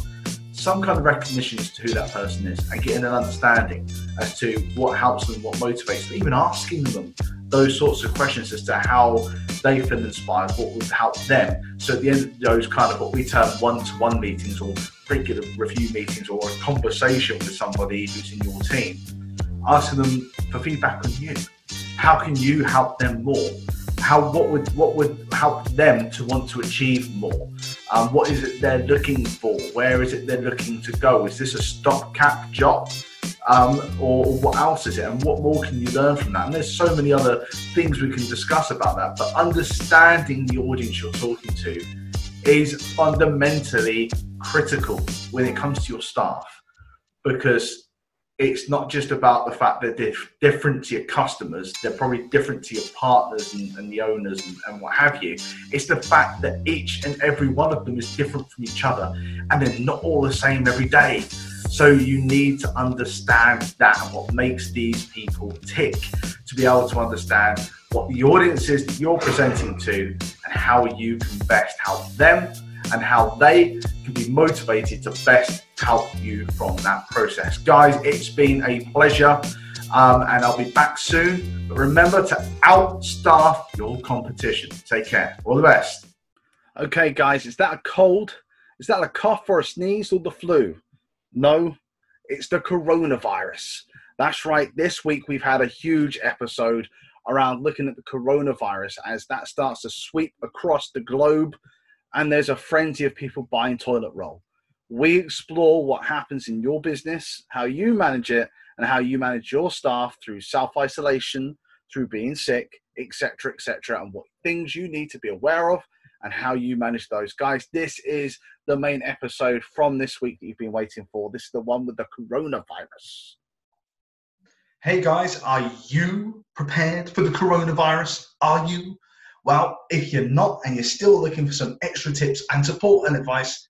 S1: some kind of recognition as to who that person is and getting an understanding as to what helps them, what motivates them, even asking them those sorts of questions as to how they feel inspired, what would help them. So at the end of those kind of what we term one-to-one meetings or regular review meetings or a conversation with somebody who's in your team, asking them for feedback on you. How can you help them more? how what would what would help them to want to achieve more? Um, what is it they're looking for? Where is it they're looking to go? Is this a stopgap job? Um, or, or, what else is it? And what more can you learn from that? And there's so many other things we can discuss about that. But understanding the audience you're talking to is fundamentally critical when it comes to your staff because it's not just about the fact that they're different to your customers, they're probably different to your partners and, and the owners and, and, what have you. It's the fact that each and every one of them is different from each other and they're not all the same every day. So you need to understand that and what makes these people tick to be able to understand what the audience is that you're presenting to and how you can best help them and how they can be motivated to best help you from that process. Guys, it's been a pleasure. Um, and I'll be back soon. But remember to outstaff your competition. Take care. All the best. Okay, guys, is that a cold? Is that a cough or a sneeze or the flu? No, it's the coronavirus. That's right. This week we've had a huge episode around looking at the coronavirus as that starts to sweep across the globe and there's a frenzy of people buying toilet roll. We explore what happens in your business, how you manage it, and how you manage your staff through self isolation, through being sick, etc., etc., and what things you need to be aware of and how you manage those. Guys, this is the main episode from this week that you've been waiting for. This is the one with the coronavirus.
S2: Hey guys, are you prepared for the coronavirus? Are you? Well, if you're not and you're still looking for some extra tips and support and advice,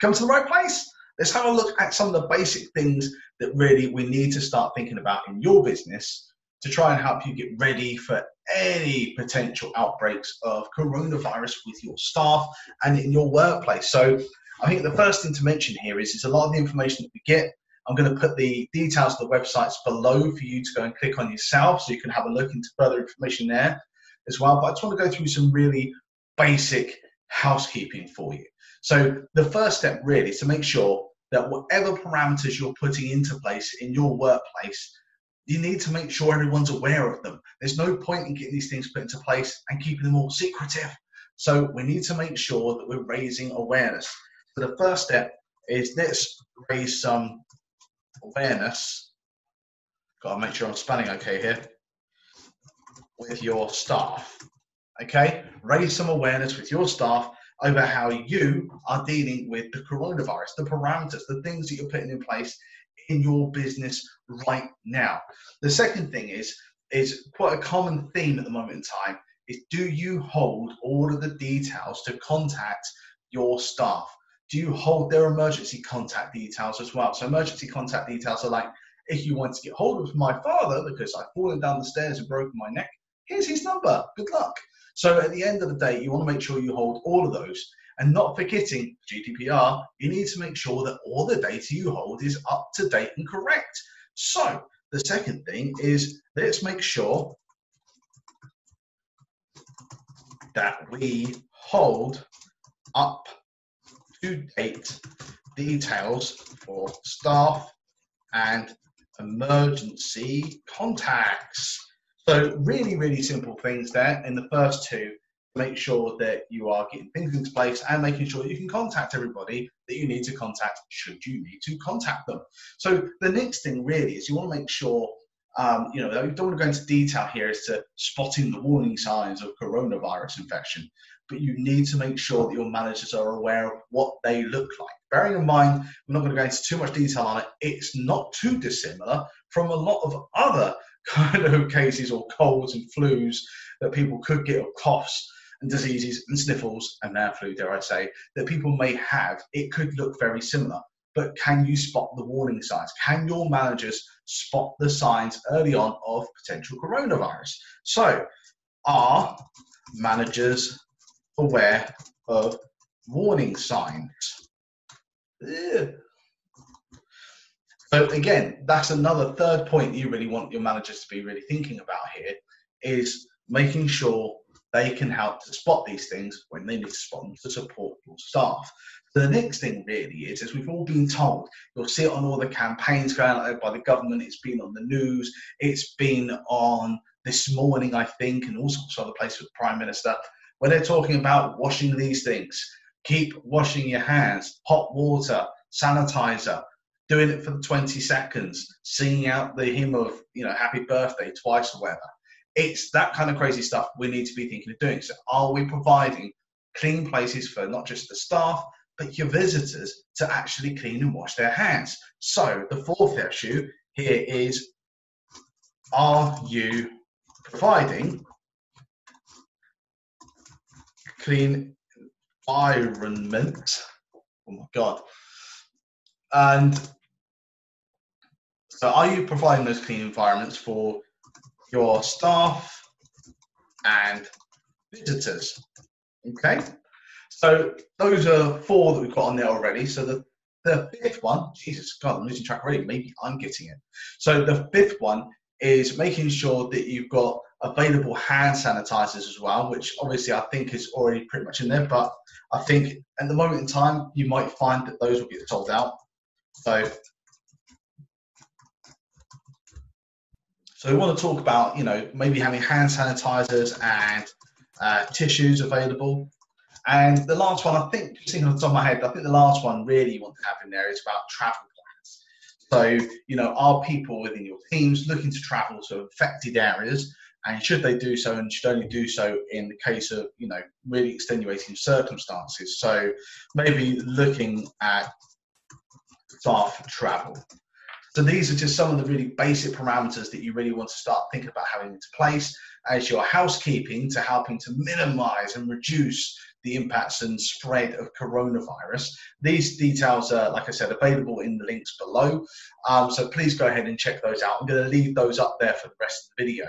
S2: come to the right place. Let's have a look at some of the basic things that really we need to start thinking about in your business to try and help you get ready for any potential outbreaks of coronavirus with your staff and in your workplace. So, I think the first thing to mention here is, is a lot of the information that we get I'm going to put the details of the websites below for you to go and click on yourself so you can have a look into further information there as well. But I just want to go through some really basic housekeeping for you. So the first step really is to make sure that whatever parameters you're putting into place in your workplace, you need to make sure everyone's aware of them. There's no point in getting these things put into place and keeping them all secretive. So we need to make sure that we're raising awareness. So the first step is let's raise some awareness. Got to make sure I'm spelling okay here. With your staff. Okay? Raise some awareness with your staff over how you are dealing with the coronavirus, the parameters, the things that you're putting in place in your business right now. The second thing is is quite a common theme at the moment in time is do you hold all of the details to contact your staff? Do you hold their emergency contact details as well? So emergency contact details are like if you want to get hold of my father because I've fallen down the stairs and broken my neck, here's his number. Good luck. So at the end of the day, you want to make sure you hold all of those and not forgetting GDPR, you need to make sure that all the data you hold is up to date and correct. So the second thing is let's make sure that we hold up to date details for staff and emergency contacts. So really, really simple things there in the first two. Make sure that you are getting things into place and making sure you can contact everybody that you need to contact should you need to contact them. So the next thing really is you want to make sure um, you know, we don't want to go into detail here as to spotting the warning signs of coronavirus infection, but you need to make sure that your managers are aware of what they look like. Bearing in mind, we're not going to go into too much detail on it, it's not too dissimilar from a lot of other kind of cases or colds and flus that people could get, or coughs and diseases and sniffles and now flu, dare I say, that people may have. It could look very similar. But can you spot the warning signs? Can your managers spot the signs early on of potential coronavirus? So, are managers aware of warning signs? Ugh. So again, that's another third point you really want your managers to be really thinking about here is making sure they can help to spot these things when they need to spot them to support your staff. So the next thing really is, as we've all been told, you'll see it on all the campaigns going out by the government. It's been on the news. It's been on this morning, I think, and all sorts of other places with the Prime Minister, where they're talking about washing these things. Keep washing your hands, hot water, sanitizer, doing it for the 20 seconds, singing out the hymn of, you know, happy birthday twice or whatever. It's that kind of crazy stuff we need to be thinking of doing. So, are we providing clean places for not just the staff, but your visitors to actually clean and wash their hands? So, the fourth issue here is are you providing clean environment? Oh my God. And so, are you providing those clean environments for your staff and visitors? Okay, so those are four that we've got on there already. So the, the fifth one, Jesus God, I'm losing track already. Maybe I'm getting it. So the fifth one is making sure that you've got available hand sanitizers as well, which obviously I think is already pretty much in there. But I think at the moment in time, you might find that those will get sold out. So So we want to talk about, you know, maybe having hand sanitizers and uh, tissues available. And the last one, I think, just thinking on the top of my head, I think the last one really you want to have in there is about travel plans. So, you know, are people within your teams looking to travel to affected areas? And should they do so, and should only do so in the case of, you know, really extenuating circumstances? So maybe looking at staff travel. So these are just some of the really basic parameters that you really want to start thinking about having into place as your housekeeping to helping to minimize and reduce the impacts and spread of coronavirus. These details are, like I said, available in the links below. Um, so please go ahead and check those out. I'm going to leave those up there for the rest of the video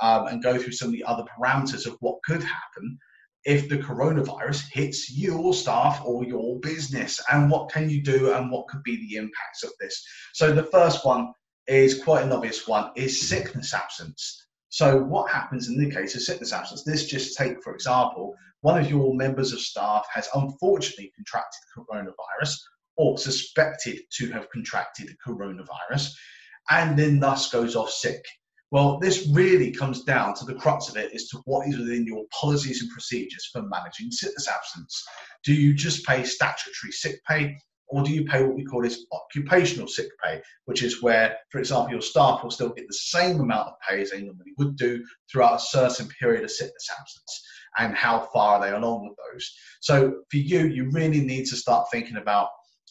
S2: um, and go through some of the other parameters of what could happen
S1: if the coronavirus hits your staff or your business and what can you do and what could be the impacts of this? So the first one is quite an obvious one is sickness absence. So what happens in the case of sickness absence? This just take for example one of your members of staff has unfortunately contracted coronavirus or suspected to have contracted coronavirus and then thus goes off sick well, this really comes down to the crux of it as to what is within your policies and procedures for managing sickness absence. Do you just pay statutory sick pay or do you pay what we call this occupational sick pay, which is where, for example, your staff will still get the same amount of pay as they normally would do throughout a certain period of sickness absence, and how far are they along with those? So for you, you really need to start thinking about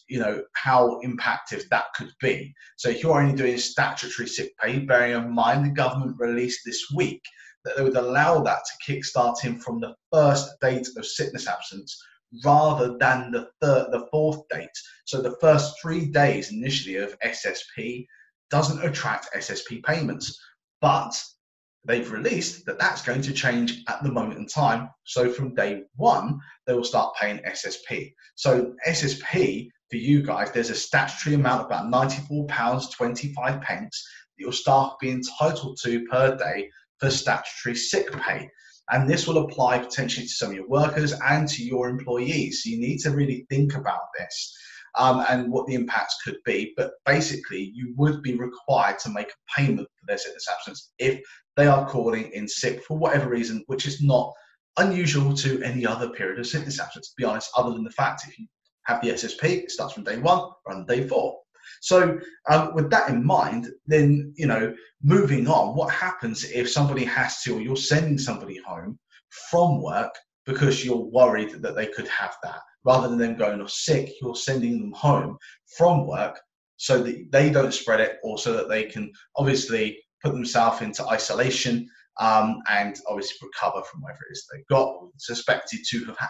S1: you know how impactive that could be. So if you're only doing statutory sick pay, bearing in mind the government released this week that they would allow that to kickstart him from the first date of sickness absence rather than the third, the fourth date. So the first three days initially of SSP doesn't attract SSP payments, but they've released that that's going to change at the moment in time. So from day one, they will start paying SSP. So SSP for you guys, there's a statutory amount of about £94.25 pence that your staff will be entitled to per day for statutory sick pay. And this will apply potentially to some of your workers and to your employees. So you need to really think about this um, and what the impacts could be. But basically, you would be required to make a payment for their sickness absence if they are calling in sick for whatever reason, which is not unusual to any other period of sickness absence, to be honest, other than the fact if you have the SSP. It starts from day one, run day four. So, um, with that in mind, then you know, moving on, what happens if somebody has to, or you're sending somebody home from work because you're worried that they could have that, rather than them going off sick, you're sending them home from work so that they don't spread it, or so that they can obviously put themselves into isolation um, and obviously recover from whatever it is they've got or suspected to have had.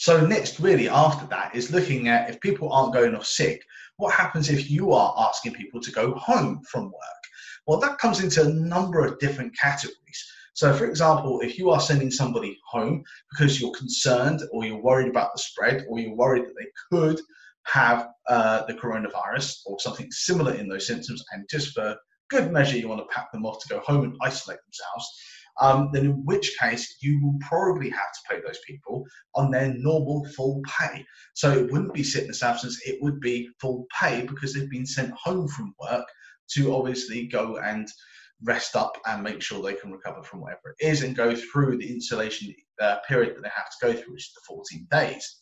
S1: So next, really after that, is looking at if people aren't going off sick, what happens if you are asking people to go home from work? Well, that comes into a number of different categories. So, for example, if you are sending somebody home because you're concerned or you're worried about the spread or you're worried that they could have uh, the coronavirus or something similar in those symptoms, and just for good measure, you want to pack them off to go home and isolate themselves, um, then in which case you will probably have to pay those people on their normal full pay. So it wouldn't be sickness absence, it would be full pay because they've been sent home from work to obviously go and rest up and make sure they can recover from whatever it is and go through the isolation uh, period that they have to go through, which is the 14 days.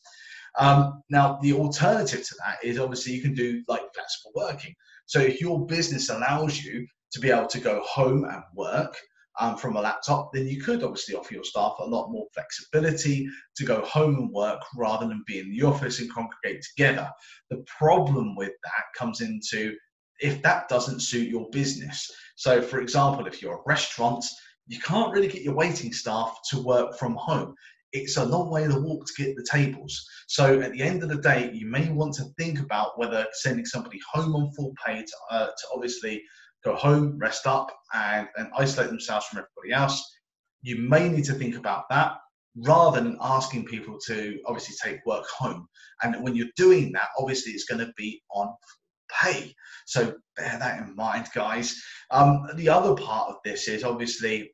S1: Um, now, the alternative to that is obviously you can do like flexible working. So if your business allows you to be able to go home and work, um, from a laptop, then you could obviously offer your staff a lot more flexibility to go home and work rather than be in the office and congregate together. The problem with that comes into if that doesn't suit your business. So, for example, if you're a restaurant, you can't really get your waiting staff to work from home. It's a long way to walk to get the tables. So, at the end of the day, you may want to think about whether sending somebody home on full pay to, uh, to obviously go home, rest up, and, and isolate themselves from everybody else. You may need to think about that rather than asking people to obviously take work home. And when you're doing that, obviously it's going to be on pay. So bear that in mind, guys. Um, the other part of this is obviously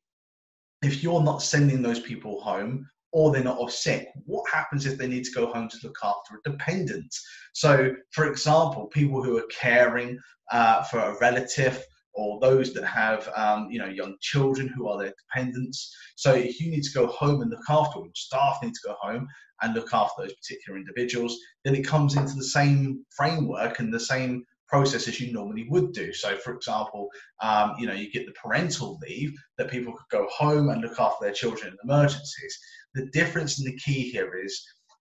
S1: if you're not sending those people home or they're not off sick, what happens if they need to go home to look after a dependent? So, for example, people who are caring uh, for a relative or those that have um, you know young children who are their dependents. So if you need to go home and look after, them, staff need to go home and look after those particular individuals, then it comes into the same framework and the same process as you normally would do. So, for example, um, you know you get the parental leave that people could go home and look after their children in emergencies. The difference and the key here is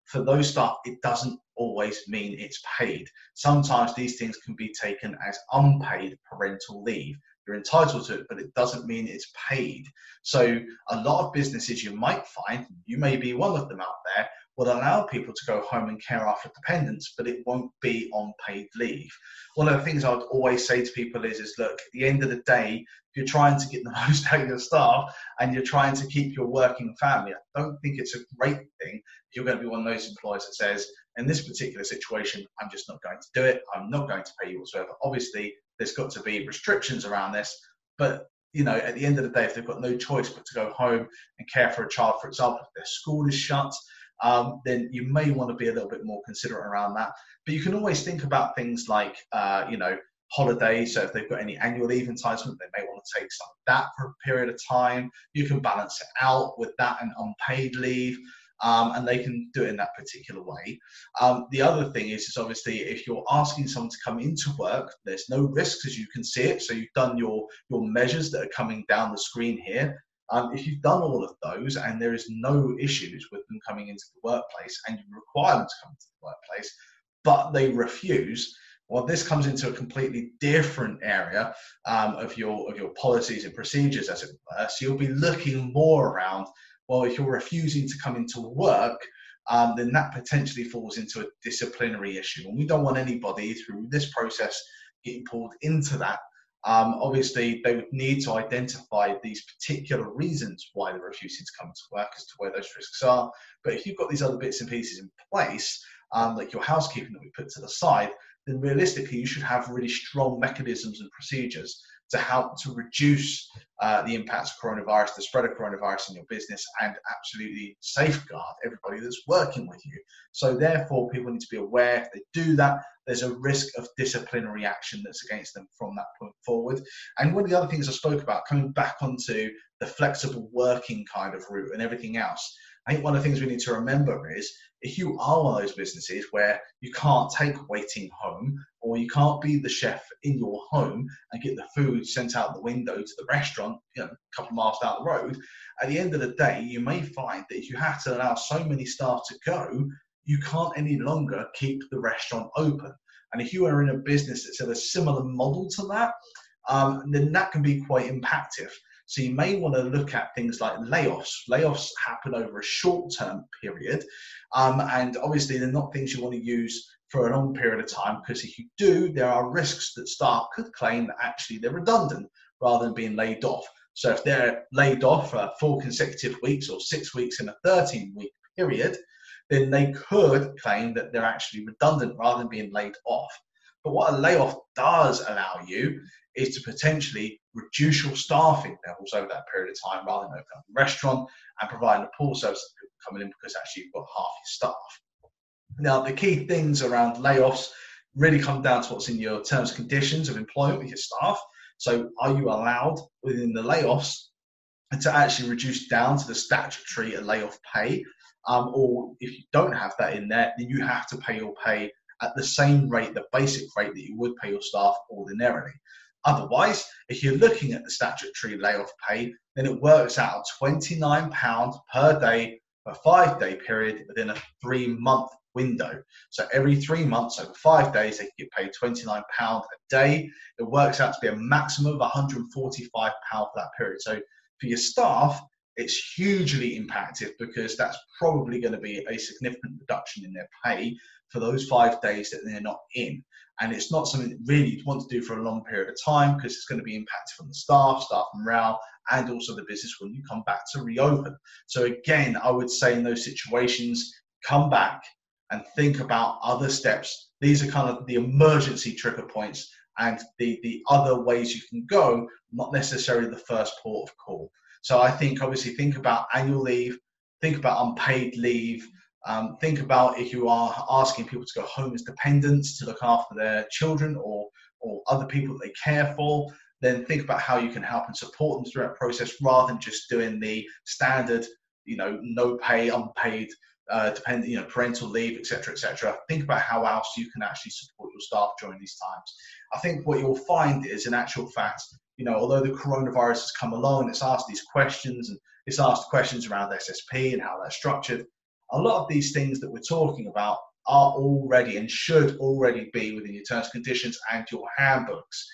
S1: for those staff, it doesn't always mean it's paid. Sometimes these things can be taken as unpaid parental leave. You're entitled to it, but it doesn't mean it's paid. So, a lot of businesses you might find, you may be one of them out there, will allow people to go home and care after dependents, but it won't be on paid leave. One of the things I would always say to people is, is look, at the end of the day,
S2: you're trying to get the most out of your staff and you're trying to keep your working family. I don't think it's a great thing if you're going to be one of those employers that says, in this particular situation, I'm just not going to do it. I'm not going to pay you whatsoever. Obviously, there's got to be restrictions around this, but you know, at the end of the day, if they've got no choice but to go home and care for a child, for example, if their school is shut, um, then you may want to be a little bit more considerate around that. But you can always think about things like, uh, you know, holidays. So if they've got any annual leave entitlement, they may want to take some of that for a period of time. You can balance it out with that and unpaid leave. Um, and they can do it in that particular way. Um, the other thing is, is obviously if you're asking someone to come into work, there's no risks as you can see it. So you've done your your measures that are coming down the screen here. Um, if you've done all of those and there is no issues with them coming into the workplace and you require them to come to the workplace, but they refuse, well, this comes into a completely different area um, of your of your policies and procedures, as it were. So you'll be looking more around. Well, if you're refusing to come into work, um, then that potentially falls into a disciplinary issue, and we don't want anybody through this process getting pulled into that um, obviously, they would need to identify these particular reasons why they're refusing to come to work as to where those risks are. But if you've got these other bits and pieces in place, um, like your housekeeping that we put to the side, then realistically, you should have really strong mechanisms and procedures to help to reduce uh, the impacts of coronavirus, the spread of coronavirus in your business, and absolutely safeguard everybody that's working with you. So, therefore, people need to be aware if they do that, there's a risk of disciplinary action that's against them from that point forward. And one of the other things I spoke about, coming back onto the flexible working kind of route and everything else, I think one of the things we need to remember is if you are one of those businesses where you can't take waiting home or you can't be the chef in your home and get the food sent out the window to the restaurant you know, a couple of miles down the road, at the end of the day, you may find that if you have to allow so many staff to go, you can't any longer keep the restaurant open. And if you are in a business that's in a similar model to that, um, then that can be quite impactful. So you may want to look at things like layoffs. Layoffs happen over a short term period. Um, and obviously, they're not things you want to use for a long period of time because if you do, there are risks that staff could claim that actually they're redundant rather than being laid off. So if they're laid off for four consecutive weeks or six weeks in a 13 week period, then they could claim that they're actually redundant rather than being laid off. But what a layoff does allow you is to potentially reduce your staffing levels over that period of time rather than opening up a restaurant and providing a pool service to people coming in because actually you've got half your staff. Now, the key things around layoffs really come down to what's in your terms and conditions of employment with your staff. So, are you allowed within the layoffs to actually reduce down to the statutory layoff pay? Um, or if you don't have that in there, then you have to pay your pay at the same rate, the basic rate that you would pay your staff ordinarily. Otherwise, if you're looking at the statutory layoff pay, then it works out £29 per day for a five day period within a three month window. So every three months, over five days, they get paid £29 a day. It works out to be a maximum of £145 for that period. So for your staff, it's hugely impacted because that's probably going to be a significant reduction in their pay for those five days that they're not in. And it's not something that really you want to do for a long period of time because it's going to be impacted from the staff, staff morale, and also the business when you come back to reopen. So again, I would say in those situations, come back and think about other steps. These are kind of the emergency trigger points and the, the other ways you can go, not necessarily the first port of call. So I think obviously think about annual leave, think about unpaid leave, um, think about if you are asking people to go home as dependents to look after their children or, or other people that they care for, then think about how you can help and support them through that process rather than just doing the standard, you know, no pay, unpaid, uh, depend, you know, parental leave, etc., etc. Think about how else you can actually support your staff during these times. I think what you'll find is, in actual fact, you know, although the coronavirus has come along, it's asked these questions and it's asked questions around SSP and how that's structured a lot of these things that we're talking about are already and should already be within your terms conditions and your handbooks.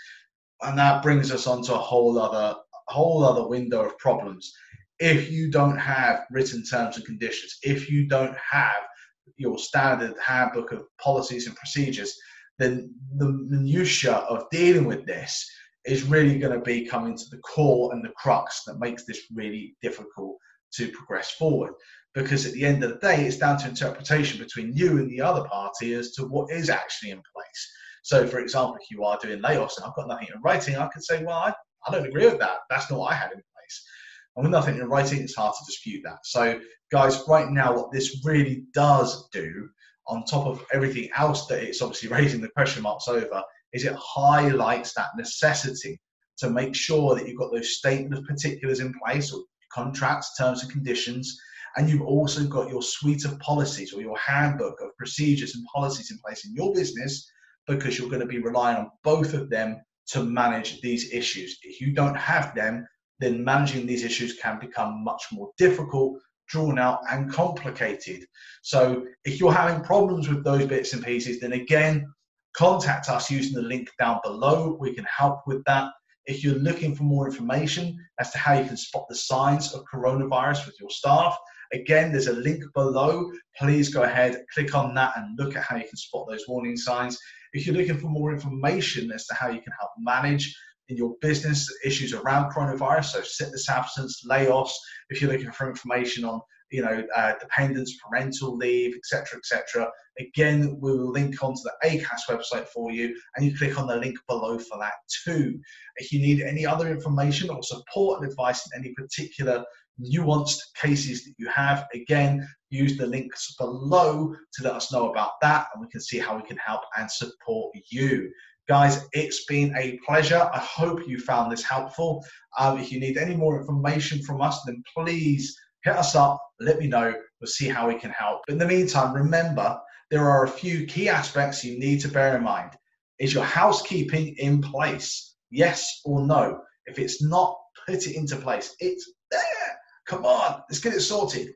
S2: And that brings us onto a whole other whole other window of problems. If you don't have written terms and conditions, if you don't have your standard handbook of policies and procedures, then the minutiae of dealing with this is really going to be coming to the core and the crux that makes this really difficult to progress forward. Because at the end of the day, it's down to interpretation between you and the other party as to what is actually in place. So, for example, if you are doing layoffs and I've got nothing in writing, I could say, well, I, I don't agree with that. That's not what I had in place. And with nothing in writing, it's hard to dispute that. So, guys, right now, what this really does do, on top of everything else that it's obviously <laughs> raising the question marks over, is it highlights that necessity to make sure that you've got those statement of particulars in place or contracts, terms and conditions, and you've also got your suite of policies or your handbook of procedures and policies in place in your business because you're going to be relying on both of them to manage these issues. If you don't have them, then managing these issues can become much more difficult, drawn out, and complicated. So, if you're having problems with those bits and pieces, then again, contact us using the link down below. We can help with that. If you're looking for more information as to how you can spot the signs of coronavirus with your staff, again, there's a link below. Please go ahead, click on that, and look at how you can spot those warning signs. If you're looking for more information as to how you can help manage in your business issues around coronavirus, so sickness absence, layoffs, if you're looking for information on you know, uh, dependents, parental leave, etc., etc. Again, we will link onto the ACAS website for you, and you click on the link below for that too. If you need any other information or support and advice in any particular nuanced cases that you have, again, use the links below to let us know about that, and we can see how we can help and support you. Guys, it's been a pleasure. I hope you found this helpful. Um, if you need any more information from us, then please hit us up, let me know, we'll see how we can help. But in the meantime, remember there are a few key aspects you need to bear in mind. Is your housekeeping in place? Yes or no? If it's not, put it into place. It's there. Come on, let's get it sorted.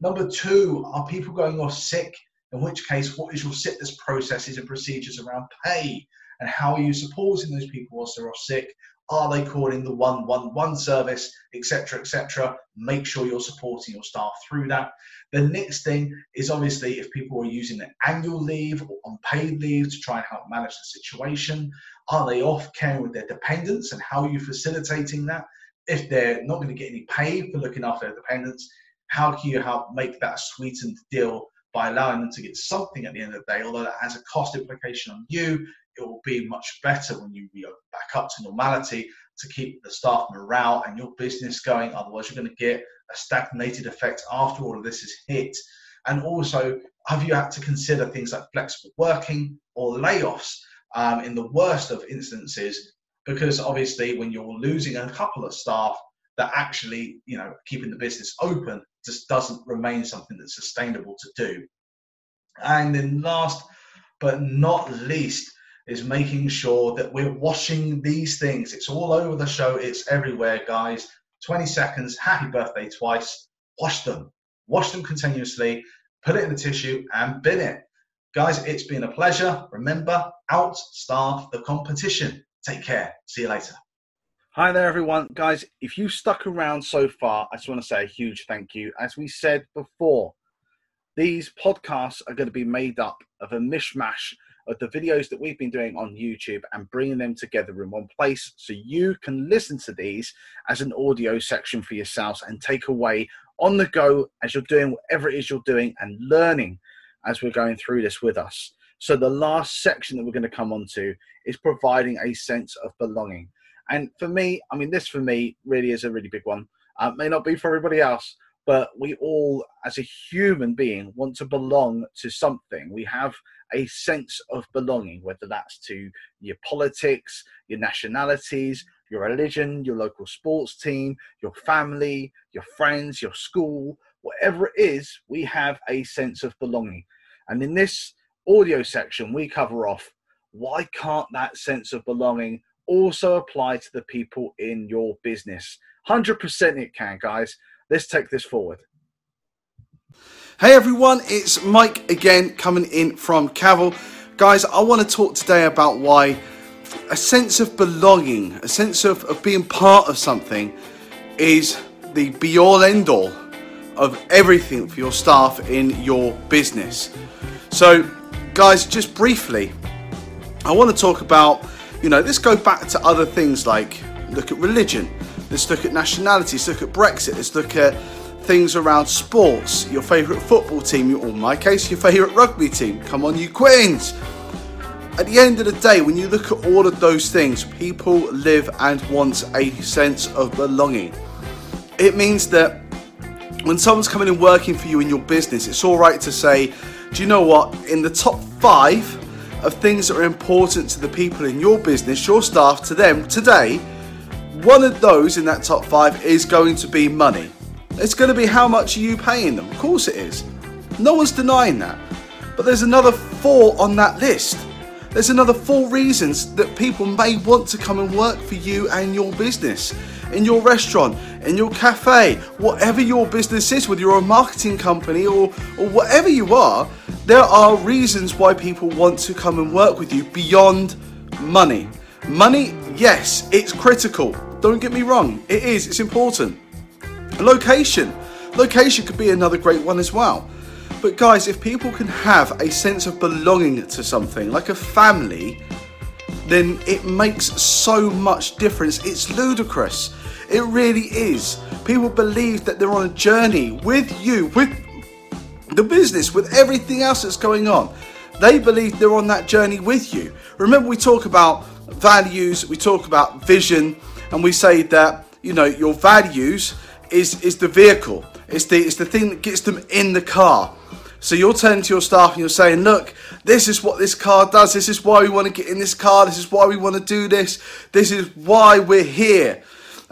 S2: Number two, are people going off sick? In which case, what is your sickness processes and procedures around pay? And how are you supporting those people whilst they're off sick? Are they calling the 111 service, etc., etc.? Make sure you're supporting your staff through that. The next thing is obviously if people are using their annual leave or unpaid leave to try and help manage the situation, are they off caring with their dependents and how are you facilitating that? If they're not going to get any pay for looking after their dependents, how can you help make that a sweetened deal by allowing them to get something at the end of the day, although that has a cost implication on you, it will be much better when you go back up to normality to keep the staff morale and your business going. Otherwise, you're going to get a stagnated effect after all of this is hit. And also, have you had to consider things like flexible working or layoffs um, in the worst of instances? Because obviously, when you're losing a couple of staff, that actually, you know, keeping the business open just doesn't remain something that's sustainable to do. And then last but not least, is making sure that we're washing these things. It's all over the show, it's everywhere, guys. 20 seconds, happy birthday twice, wash them. Wash them continuously, put it in the tissue, and bin it. Guys, it's been a pleasure. Remember, outstaff the competition. Take care. See you later.
S1: Hi there, everyone. Guys, if you stuck around so far, I just want to say a huge thank you. As we said before, these podcasts are going to be made up of a mishmash of the videos that we've been doing on YouTube and bringing them together in one place so you can listen to these as an audio section for yourselves and take away on the go as you're doing whatever it is you're doing and learning as we're going through this with us. So, the last section that we're going to come on to is providing a sense of belonging. And for me, I mean, this for me really is a really big one. Uh, may not be for everybody else, but we all, as a human being, want to belong to something. We have a sense of belonging, whether that's to your politics, your nationalities, your religion, your local sports team, your family, your friends, your school, whatever it is, we have a sense of belonging. And in this audio section, we cover off why can't that sense of belonging also apply to the people in your business? 100% it can, guys. Let's take this forward.
S2: Hey everyone, it's Mike again coming in from Cavill. Guys, I want to talk today about why a sense of belonging, a sense of, of being part of something is the be all end all of everything for your staff in your business. So, guys, just briefly, I want to talk about You know, let's go back to other things like look at religion, let's look at nationality, let's look at Brexit, let's look at things around sports, your favourite football team, or in my case, your favourite rugby team. Come on, you Quins! At the end of the day, when you look at all of those things, people live and want a sense of belonging. It means that when someone's coming and working for you in your business, it's all right to say, do you know what? In the top five of things that are important to the people in your business, your staff, to them today, one of those in that top five is going to be money. It's going to be how much are you paying them? Of course it is. No one's denying that. But there's another four on that list. There's another four reasons that people may want to come and work for you and your business. In your restaurant, in your cafe, whatever your business is, whether you're a marketing company or, or whatever you are, there are reasons why people want to come and work with you beyond money. Money, yes, it's critical. Don't get me wrong, it is, it's important. Location. Location could be another great one as well. But guys, if people can have a sense of belonging to something, like a family, then it makes so much difference. It's ludicrous. It really is. People believe that they're on a journey with you, with the business, with everything else that's going on. They believe they're on that journey with you. Remember, we talk about values, we talk about vision, and we say that, you know, your values is, is the vehicle. It's the, it's the thing that gets them in the car. So you're turning to your staff and you're saying, look, this is what this car does. This is why we want to get in this car. This is why we want to do this. This is why we're here.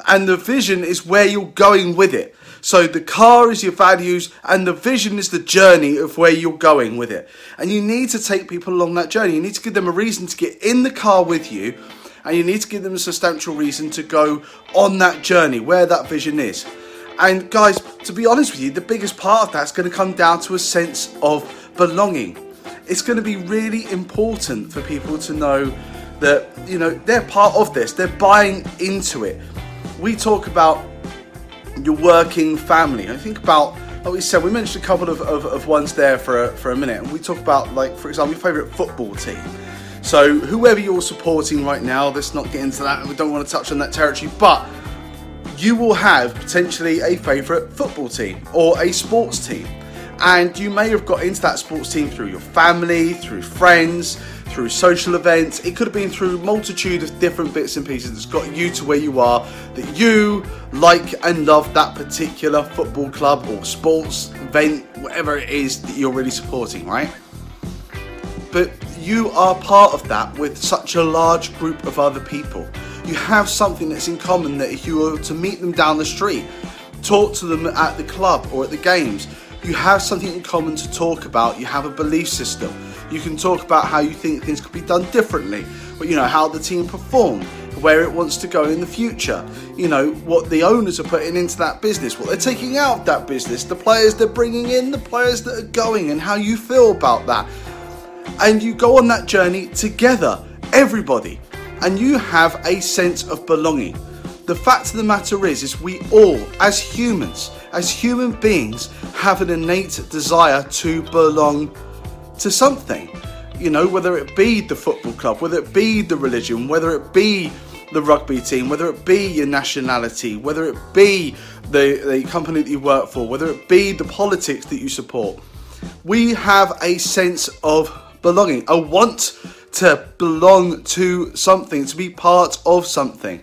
S2: And the vision is where you're going with it. So the car is your values and the vision is the journey of where you're going with it. And you need to take people along that journey. You need to give them a reason to get in the car with you and you need to give them a substantial reason to go on that journey where that vision is. And guys, to be honest with you, the biggest part of that's going to come down to a sense of belonging. It's going to be really important for people to know that, you know, they're part of this, they're buying into it. We talk about your working family. I think about, like we said, we mentioned a couple of, of, of ones there for a, for a minute. And we talk about, like, for example, your favourite football team. So, whoever you're supporting right now, let's not get into that. We don't want to touch on that territory, but you will have potentially a favourite football team or a sports team. And you may have got into that sports team through your family, through friends, through social events. It could have been through multitude of different bits and pieces that's got you to where you are, that you like and love that particular football club or sports event, whatever it is that you're really supporting, right? But you are part of that with such a large group of other people you have something that's in common that if you were to meet them down the street, talk to them at the club or at the games, you have something in common to talk about. You have a belief system. You can talk about how you think things could be done differently, but you know how the team performed, where it wants to go in the future. You know what the owners are putting into that business, what they're taking out of that business, the players they're bringing in, the players that are going, and how you feel about that. And you go on that journey together, everybody and you have a sense of belonging. The fact of the matter is, is we all, as humans, as human beings, have an innate desire to belong to something. You know, whether it be the football club, whether it be the religion, whether it be the rugby team, whether it be your nationality, whether it be the, the company that you work for, whether it be the politics that you support. We have a sense of belonging, a want to belong to something, to be part of something.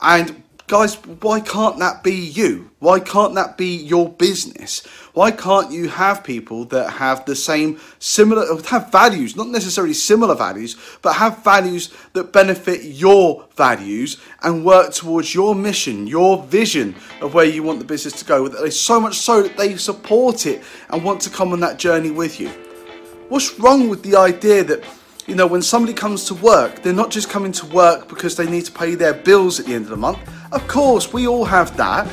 S2: And guys, why can't that be you? Why can't that be your business? Why can't you have people that have the same similar have values, not necessarily similar values, but have values that benefit your values and work towards your mission, your vision of where you want the business to go. There's so much so that they support it and want to come on that journey with you. What's wrong with the idea that you know, when somebody comes to work, they're not just coming to work because they need to pay their bills at the end of the month. Of course, we all have that.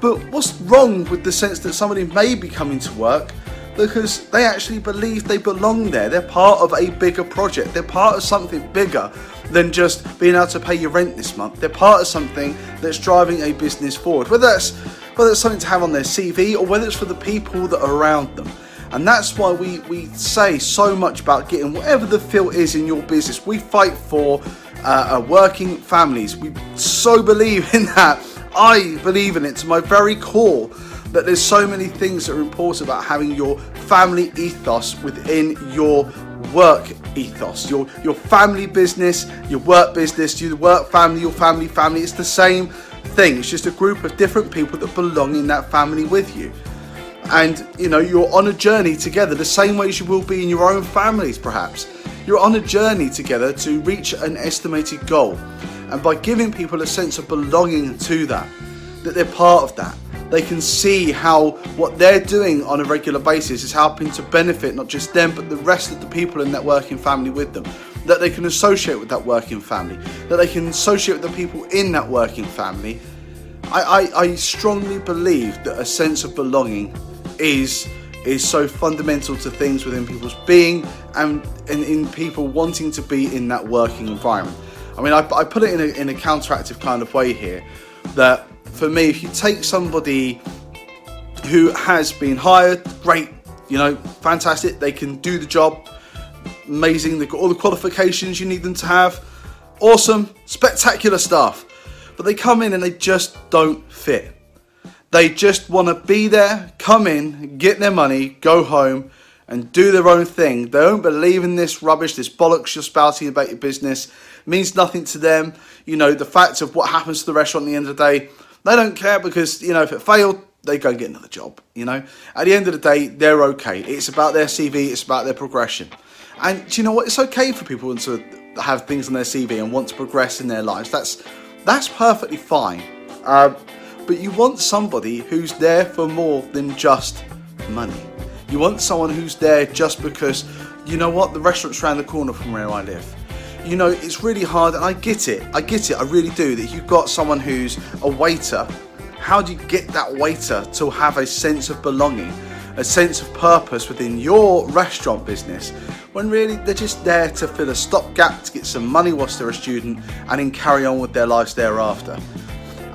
S2: But what's wrong with the sense that somebody may be coming to work because they actually believe they belong there? They're part of a bigger project, they're part of something bigger than just being able to pay your rent this month. They're part of something that's driving a business forward, whether that's, whether it's something to have on their CV or whether it's for the people that are around them. And that's why we, we say so much about getting whatever the feel is in your business. We fight for uh, uh, working families. We so believe <laughs> in that. I believe in it to my very core that there's so many things that are important about having your family ethos within your work ethos. Your your family business, your work business, your work family, your family family. It's the same thing. It's just a group of different people that belong in that family with you. And you know, you're on a journey together the same way as you will be in your own families, perhaps. You're on a journey together to reach an estimated goal. And by giving people a sense of belonging to that, that they're part of that, they can see how what they're doing on a regular basis is helping to benefit not just them but the rest of the people in that working family with them that they can associate with that working family that they can associate with the people in that working family I, I, I strongly believe that a sense of belonging is is so fundamental to things within people's being and, and in people wanting to be in that working environment. I mean, I, I put it in a, in a counteractive kind of way here that for me, if you take somebody who has been hired, great, you know, fantastic, they can do the job, amazing, they've got all the qualifications you need them to have, awesome, spectacular stuff. But they come in and they just don't fit. They just want to be there, come in, get their money, go home, and do their own thing. They don't believe in this rubbish, this bollocks you're spouting about your business. It means nothing to them. You know, the fact of what happens to the restaurant at the end of the day, they don't care because, you know, if it failed, they go and get another job, you know. At the end of the day, they're okay. It's about their CV, it's about their progression. And you know what? It's okay for people to have things on their CV and want to progress in their lives. That's that's perfectly fine. Uh, but you want somebody who's there for more than just money. You want someone who's there just because, you know what, the restaurant's around the corner from where I live you know, it's really hard, and I get it. I get it. I really do. That you've got someone who's a waiter. How do you get that waiter to have a sense of belonging, a sense of purpose within your restaurant business, when really they're just there to fill a stopgap to get some money whilst they're a student, and then carry on with their lives thereafter.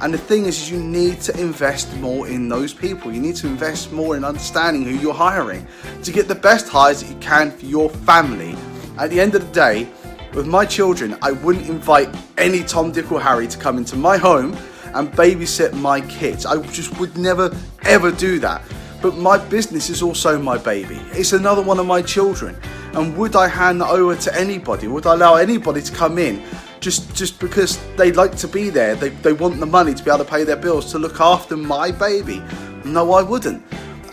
S2: And the thing is, is you need to invest more in those people. You need to invest more in understanding who you're hiring to get the best hires that you can for your family. At the end of the day, with my children, I wouldn't invite any Tom, Dick, or Harry to come into my home and babysit my kids. I just would never, ever do that. But my business is also my baby. It's another one of my children. And would I hand that over to anybody? Would I allow anybody to come in just just because they like to be there? They, they want the money to be able to pay their bills, to look after my baby? No, I wouldn't.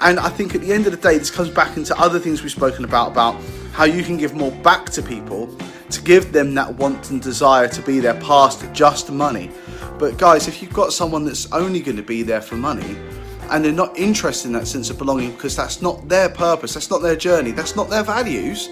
S2: And I think at the end of the day, this comes back into other things we've spoken about about how you can give more back to people to give them that want and desire to be there past just money. But guys, if you've got someone that's only going to be there for money and they're not interested in that sense of belonging because that's not their purpose, that's not their journey, that's not their values,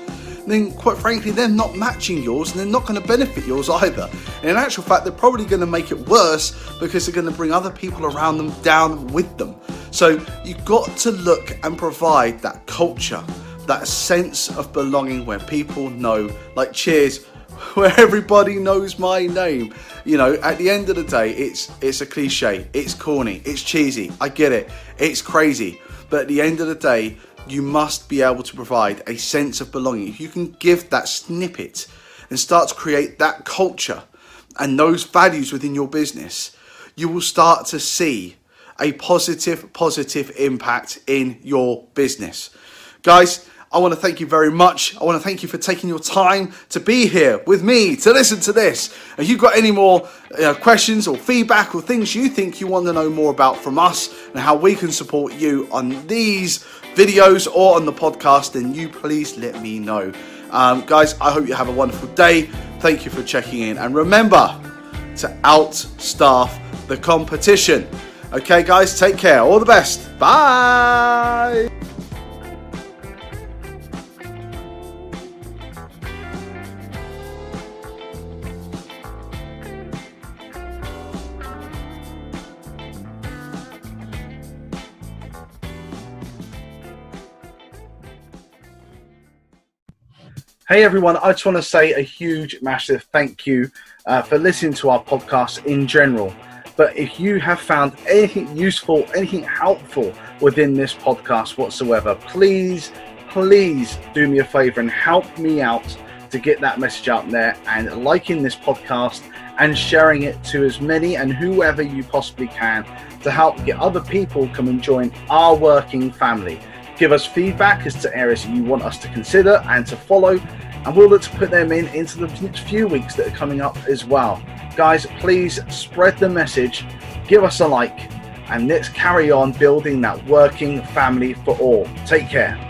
S2: then quite frankly, they're not matching yours and they're not going to benefit yours either. And in actual fact, they're probably going to make it worse because they're going to bring other people around them down with them. So you've got to look and provide that culture that sense of belonging where people know, like Cheers, <laughs> where everybody knows my name. You know, at the end of the day, it's it's a cliche, it's corny, it's cheesy. I get it, it's crazy, but at the end of the day, you must be able to provide a sense of belonging. If you can give that snippet and start to create that culture and those values within your business, you will start to see a positive, positive impact in your business. Guys, I want to thank you very much. I want to thank you for taking your time to be here with me to listen to this. If you've got any more uh, questions or feedback or things you think you want to know more about from us and how we can support you on these videos or on the podcast, then you please let me know. Um, guys, I hope you have a wonderful day. Thank you for checking in. And remember to outstaff the competition. Okay, guys, take care. All the best. Bye.
S1: Hey everyone, I just want to say a huge, massive thank you uh, for listening to our podcast in general. But if you have found anything useful, anything helpful within this podcast whatsoever, please, please do me a favor and help me out to get that message out there and liking this podcast and sharing it to as many and whoever you possibly can to help get other people come and join our working family. Give us feedback as to areas you want us to consider and to follow, and we'll look to put them in into the next few weeks that are coming up as well. Guys, please spread the message, give us a like, and let's carry on building that working family for all. Take care.